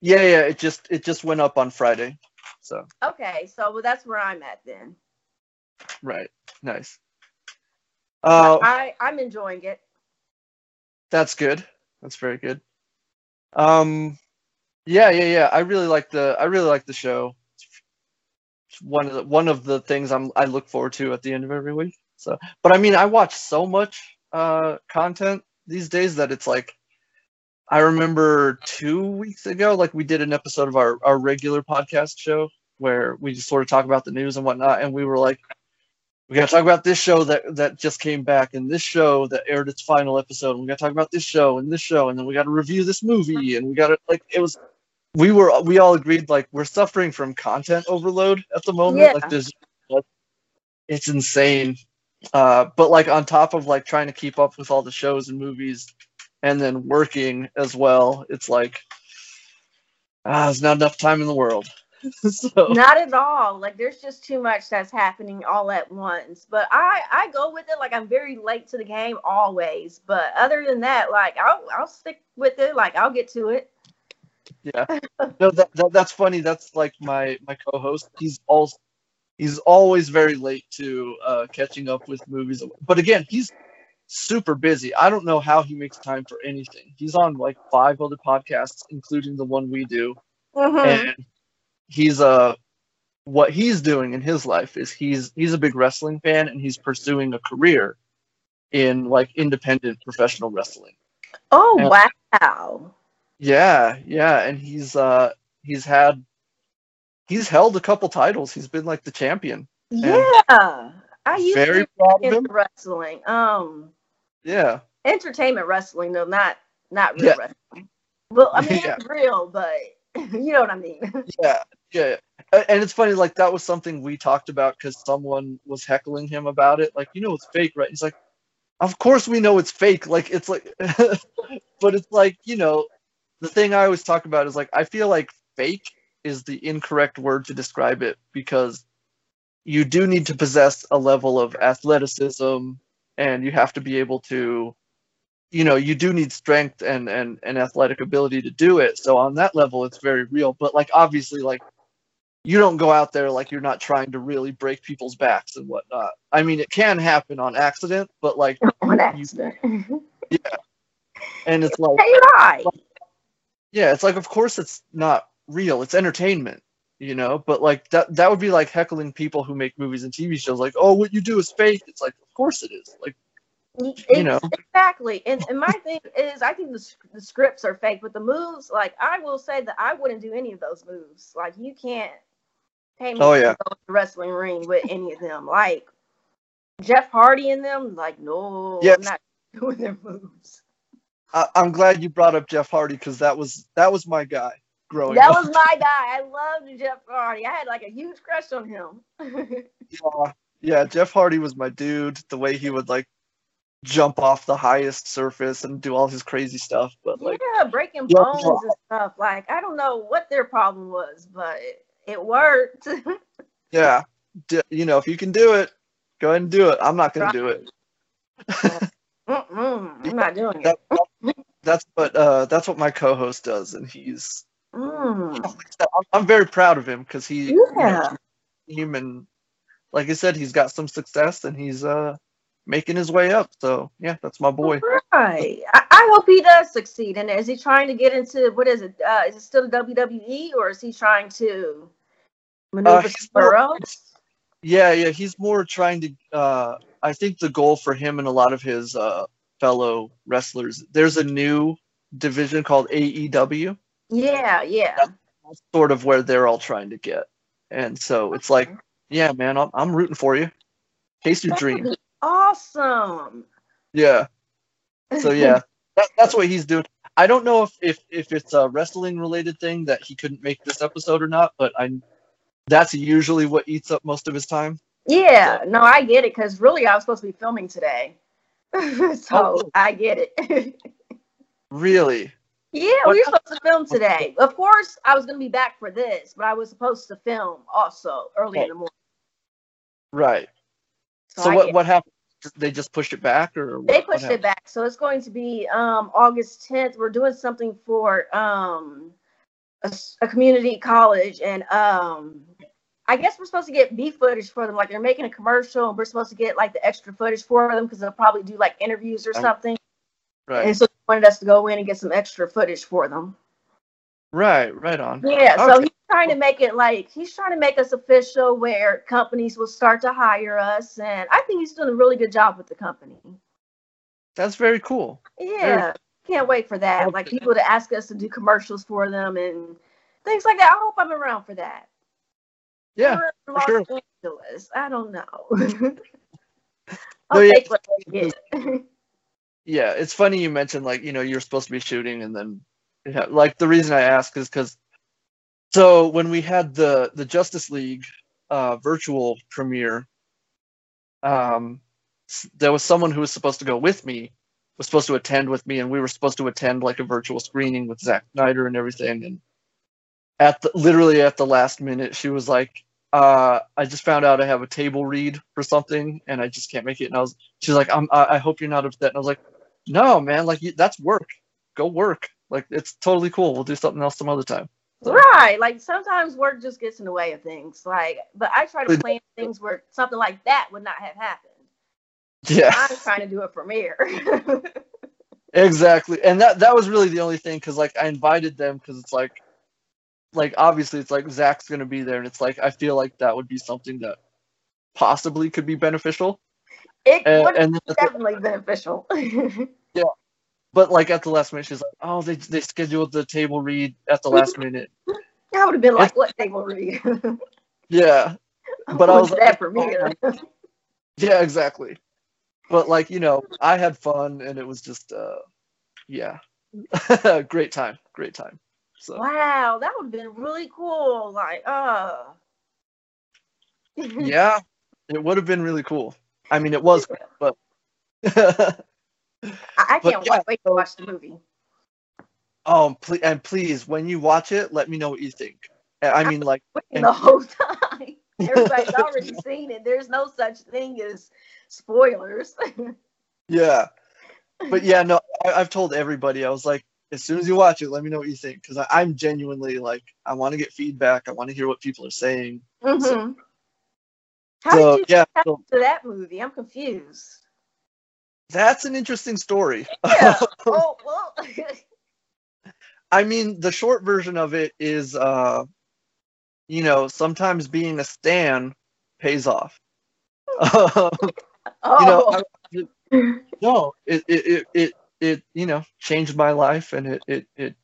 S1: yeah, yeah. It just it just went up on Friday. So
S2: Okay, so well, that's where I'm at then.
S1: right, nice. Uh,
S2: I I'm enjoying it.
S1: That's good. That's very good. Um, yeah, yeah, yeah. I really like the I really like the show. One of the one of the things I'm I look forward to at the end of every week. So, but I mean, I watch so much uh content these days that it's like I remember two weeks ago, like we did an episode of our our regular podcast show where we just sort of talk about the news and whatnot, and we were like, we got to talk about this show that that just came back and this show that aired its final episode. And we got to talk about this show and this show. And then we got to review this movie and we got to like it was we were we all agreed like we're suffering from content overload at the moment
S2: Yeah.
S1: like there's it's insane Uh, but like on top of like trying to keep up with all the shows and movies, and then working as well, it's like ah, there's not enough time in the world.
S2: so. Not at all. Like there's just too much that's happening all at once. But I I go with it. Like I'm very late to the game always. But other than that, like I'll I'll stick with it. Like I'll get to it.
S1: Yeah. No, that, that that's funny. That's like my my co-host. He's also he's always very late to uh, catching up with movies. But again, he's super busy. I don't know how he makes time for anything. He's on like five other podcasts, including the one we do. Mm-hmm. And he's uh what he's doing in his life is he's he's a big wrestling fan and he's pursuing a career in like independent professional wrestling.
S2: Oh and, wow.
S1: Yeah, yeah, and he's uh he's had he's held a couple titles. He's been like the champion.
S2: Yeah. I used very to proud of him. wrestling. Um
S1: Yeah.
S2: Entertainment wrestling though, not not real yeah. wrestling. Well, I mean yeah. real, but you know what I mean.
S1: yeah, yeah. And it's funny, like that was something we talked about because someone was heckling him about it. Like, you know, it's fake, right? He's like, of course we know it's fake. Like, it's like, but it's like, you know, the thing I always talk about is like, I feel like fake is the incorrect word to describe it because you do need to possess a level of athleticism and you have to be able to you know you do need strength and and and athletic ability to do it. So on that level it's very real. But like obviously like you don't go out there like you're not trying to really break people's backs and whatnot. I mean it can happen on accident but like
S2: on accident.
S1: You, yeah. And it's like,
S2: like
S1: yeah it's like of course it's not real it's entertainment you know but like that that would be like heckling people who make movies and tv shows like oh what you do is fake it's like of course it is like you know
S2: exactly and, and my thing is i think the, the scripts are fake but the moves like i will say that i wouldn't do any of those moves like you can't pay me oh, yeah. to go to the wrestling ring with any of them like jeff hardy and them like no yeah. i'm not doing their moves
S1: I, i'm glad you brought up jeff hardy because that was that was my guy growing up
S2: that up. was my guy i loved jeff hardy i had like a huge crush on him
S1: yeah yeah jeff hardy was my dude the way he would like jump off the highest surface and do all his crazy stuff. But like,
S2: yeah, breaking bones and stuff. Like, I don't know what their problem was, but it worked.
S1: yeah, D- you know, if you can do it, go ahead and do it. I'm not going to do it.
S2: I'm not doing that,
S1: it. that's what uh, that's what my co-host does, and he's. Mm. I'm very proud of him because he, yeah. you know, him like I said, he's got some success, and he's uh making his way up. So yeah, that's my boy.
S2: Right. I, I hope he does succeed. And is he trying to get into what is it? Uh, is it still WWE or is he trying to maneuver uh, somewhere else?
S1: Yeah, yeah. He's more trying to. Uh, I think the goal for him and a lot of his uh, fellow wrestlers. There's a new division called AEW.
S2: Yeah, yeah.
S1: That's sort of where they're all trying to get. And so it's like, yeah, man, I'm, I'm rooting for you. Chase your dream
S2: awesome.
S1: Yeah. So yeah, that, that's what he's doing. I don't know if, if if it's a wrestling related thing that he couldn't make this episode or not, but I that's usually what eats up most of his time.
S2: Yeah, so. no, I get it because really I was supposed to be filming today, so oh. I get it.
S1: really?
S2: Yeah, we were supposed to film today. Of course, I was going to be back for this, but I was supposed to film also early in the morning.
S1: Right. So, so what what happened? they just pushed it back or
S2: they pushed it back so it's going to be um august 10th we're doing something for um a, a, community college and um i guess we're supposed to get b footage for them like they're making a commercial and we're supposed to get like the extra footage for them because they'll probably do like interviews or something right and so they wanted us to go in and get some extra footage for them
S1: Right, right on.
S2: Yeah, okay. so he's trying to make it like he's trying to make us official where companies will start to hire us, and I think he's doing a really good job with the company.
S1: That's very cool.
S2: Yeah, very can't wait for that. Like people to ask us to do commercials for them and things like that. I hope I'm around for that.
S1: Yeah, for sure.
S2: Angeles. I don't know. I'll no, take what I get.
S1: yeah, it's funny you mentioned like you know you're supposed to be shooting and then yeah, like the reason I ask is because so when we had the the Justice League uh, virtual premiere, um, there was someone who was supposed to go with me, was supposed to attend with me, and we were supposed to attend like a virtual screening with Zack Snyder and everything. And at the literally at the last minute, she was like, uh, "I just found out I have a table read for something, and I just can't make it." And I was, she's like, "I'm, I, I hope you're not upset." And I was like, "No, man, like that's work. Go work. Like it's totally cool. We'll do something else some other time."
S2: So. Right. Like sometimes work just gets in the way of things. Like, but I try to plan things where something like that would not have happened.
S1: Yeah.
S2: I'm trying to do a premiere.
S1: exactly. And that that was really the only thing cuz like I invited them cuz it's like like obviously it's like Zack's going to be there and it's like I feel like that would be something that possibly could be beneficial.
S2: It and, would and be definitely beneficial.
S1: yeah. But like at the last minute, she's like, "Oh, they they scheduled the table read at the last minute."
S2: I would have been like, "What table read?"
S1: yeah, but I was
S2: that like, me.
S1: Oh, yeah, exactly. But like you know, I had fun, and it was just, uh, yeah, great time, great time. So.
S2: Wow, that would have been really cool. Like, uh.
S1: yeah, it would have been really cool. I mean, it was, but
S2: I, can't yeah, wait to watch the movie.
S1: Oh, please, and please, when you watch it, let me know what you think. I mean, like
S2: the whole time. Everybody's already seen it. There's no such thing as spoilers.
S1: yeah, but yeah, no, I, have told everybody. I was like, as soon as you watch it, let me know what you think because I'm genuinely like, I want to get feedback. I want to hear what people are saying.
S2: Mm-hmm. So, How so, did you yeah, so, to that movie? I'm confused.
S1: That's an interesting story.
S2: Yeah. oh, well.
S1: I mean, the short version of it is, uh, you know, sometimes being a stan pays off. oh. You know, I, it, no, it, it, it, it, it, you know, changed my life, and it, it, it.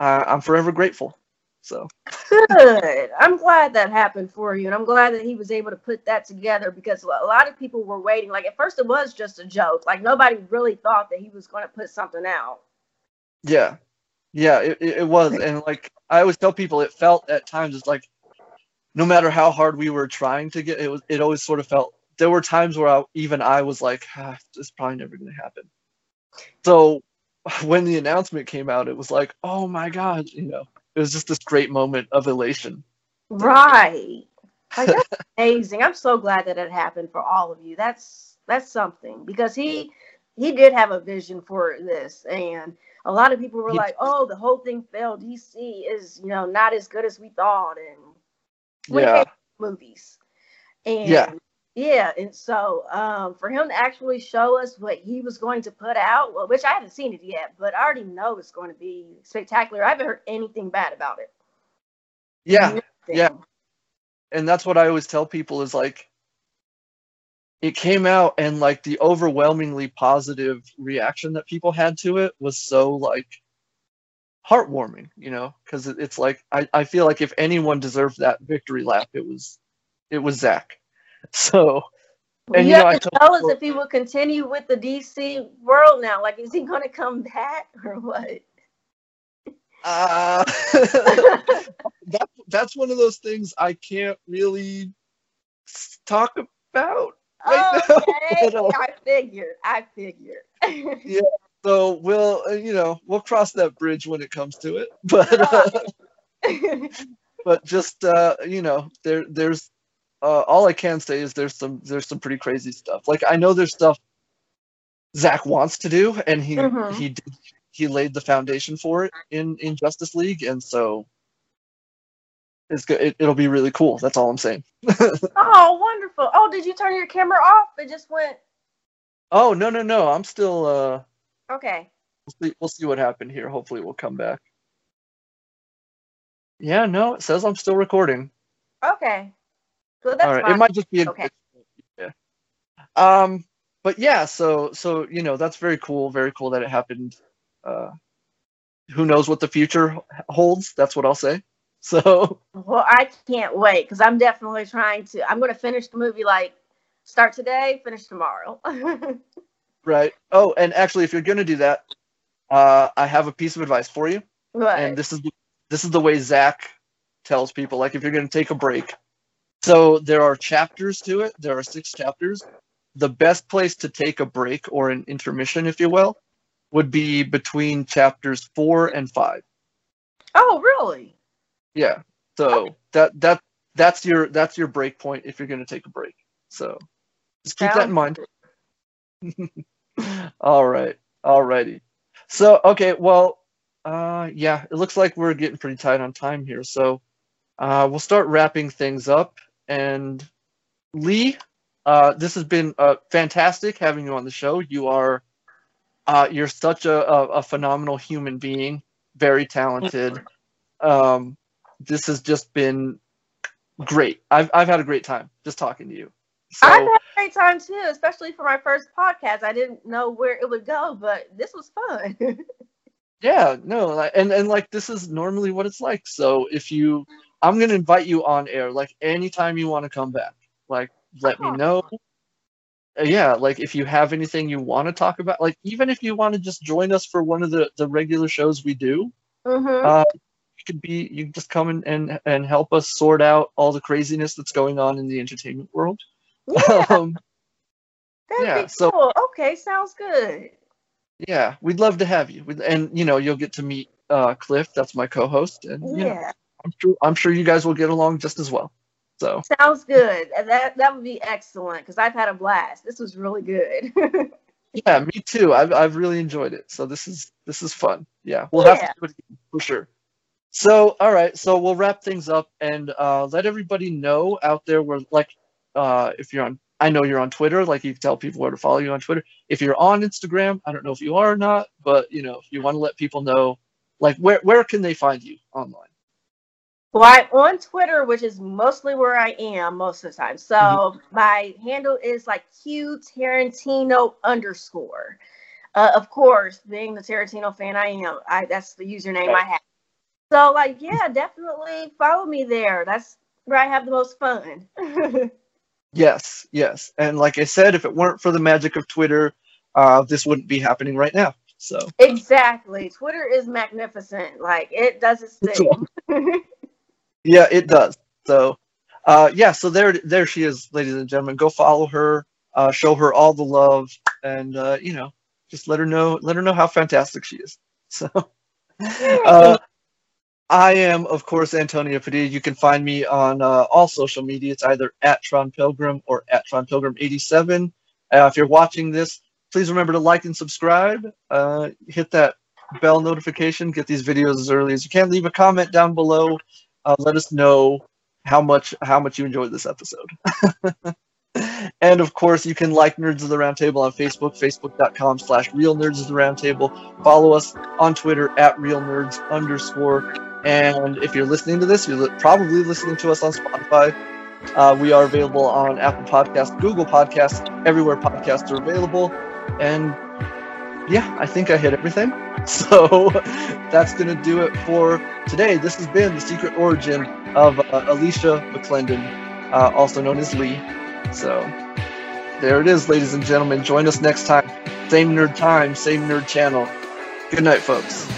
S1: Uh, I'm forever grateful. So
S2: good. I'm glad that happened for you, and I'm glad that he was able to put that together because a lot of people were waiting. Like at first, it was just a joke. Like nobody really thought that he was going to put something out.
S1: Yeah, yeah, it, it was, and like I always tell people, it felt at times it's like no matter how hard we were trying to get it was it always sort of felt there were times where I, even I was like ah, this is probably never going to happen. So when the announcement came out, it was like, oh my god, you know, it was just this great moment of elation.
S2: Right. Like that's amazing. I'm so glad that it happened for all of you. That's that's something because he he did have a vision for this and a lot of people were like, "Oh, the whole thing failed. DC is, you know, not as good as we thought." And
S1: yeah.
S2: movies. And
S1: yeah.
S2: Yeah, and so um, for him to actually show us what he was going to put out, well, which I haven't seen it yet, but I already know it's going to be spectacular. I haven't heard anything bad about it.
S1: Yeah, Nothing. yeah, and that's what I always tell people is like, it came out and like the overwhelmingly positive reaction that people had to it was so like heartwarming, you know, because it's like I, I feel like if anyone deserved that victory lap, it was it was Zack So,
S2: and you, you know, tell us if he will continue with the DC world now. Like, is he going to come back or what?
S1: Uh, that, that's one of those things I can't really talk about.
S2: Right okay, now. I figured. I figured.
S1: yeah. So we'll, uh, you know, we'll cross that bridge when it comes to it. But, uh, but just, uh, you know, there, there's uh, all I can say is there's some there's some pretty crazy stuff. Like I know there's stuff Zack wants to do, and he mm-hmm. he did, he laid the foundation for it in in Justice League, and so it's good. It, will be really cool. That's all I'm saying.
S2: oh, wonderful! Oh, did you turn your camera off? It just went.
S1: Oh no no no! I'm still. uh
S2: Okay.
S1: We'll see, we'll see what happened here. Hopefully, we'll come back. Yeah, no, it says I'm still recording.
S2: Okay. So that's
S1: All right. Fine. It might just be okay. Yeah. Um, but yeah, so so you know that's very cool. Very cool that it happened. Uh, who knows what the future holds? That's what I'll say. So.
S2: Well, I can't wait because I'm definitely trying to. I'm going to finish the movie like start today, finish tomorrow.
S1: right. Oh, and actually, if you're going to do that, uh, I have a piece of advice for you.
S2: Right.
S1: And this is this is the way Zack tells people. Like, if you're going to take a break, so there are chapters to it. There are six chapters. the best place to take a break or an intermission, if you will, would be between chapters four and five.
S2: Oh, really?
S1: Yeah. So okay. that that that's your that's your break point if you're going to take a break. So just keep Sounds that in mind. All right. All righty. So okay, well, uh, yeah, it looks like we're getting pretty tight on time here. So uh, we'll start wrapping things up. And Lee, uh, this has been uh, fantastic having you on the show. You are uh, you're such a, a, a, phenomenal human being, very talented. Um, this has just been great. I've I've had a great time just talking to you.
S2: So, I've had a great time too, especially for my first podcast. I didn't know where it would go, but this was fun.
S1: yeah, no, and and like this is normally what it's like. So if you, I'm gonna invite you on air, like anytime you want to come back. Like let me know. Uh, yeah, like if you have anything you want to talk about, like even if you want to just join us for one of the the regular shows we do,
S2: mm-hmm. uh,
S1: you could be you just come in and and help us sort out all the craziness that's going on in the entertainment world.
S2: Yeah. um, That'd yeah, be cool. So, okay, sounds good.
S1: Yeah, we'd love to have you, and you know you'll get to meet uh, Cliff. That's my co-host, and yeah, know, I'm sure I'm sure you guys will get along just as well. So
S2: sounds good. That that would be excellent because I've had a blast. This was really good.
S1: yeah, me too. I've I've really enjoyed it. So this is this is fun. Yeah, we'll yeah. have to do it again for sure. So all right, so we'll wrap things up and uh, let everybody know out there where like uh, if you're on I know you're on Twitter, like you can tell people where to follow you on Twitter. If you're on Instagram, I don't know if you are or not, but you know, if you want to let people know, like where where can they find you online?
S2: Well, I'm on Twitter, which is mostly where I am most of the time. So mm-hmm. my handle is like Q Tarantino underscore. Uh, of course, being the Tarantino fan I am, I that's the username I have. So like, yeah, definitely follow me there. That's where I have the most fun.
S1: yes, yes, and like I said, if it weren't for the magic of Twitter, uh, this wouldn't be happening right now. So
S2: exactly, Twitter is magnificent. Like it does its thing.
S1: Yeah, it does. So, uh, yeah, so there, there she is, ladies and gentlemen. Go follow her, uh, show her all the love, and uh, you know, just let her know, let her know how fantastic she is. So, uh, I am, of course, Antonio Padilla. You can find me on uh, all social media. It's either at Tron Pilgrim or at Tron Pilgrim 87. Uh, if you're watching this, please remember to like and subscribe. Uh, hit that bell notification. Get these videos as early as you can. Leave a comment down below uh, let us know how much how much you enjoyed this episode. and of course, you can like Nerds of the Roundtable on Facebook, facebook.com slash Real Nerds of the Roundtable. Follow us on Twitter at Real Nerds underscore. And if you're listening to this, you're probably listening to us on Spotify. Uh, we are available on Apple Podcasts, Google Podcasts, everywhere podcasts are available. And yeah, I think I hit everything. So that's going to do it for today. This has been the secret origin of uh, Alicia McClendon, uh, also known as Lee. So there it is, ladies and gentlemen. Join us next time. Same nerd time, same nerd channel. Good night, folks.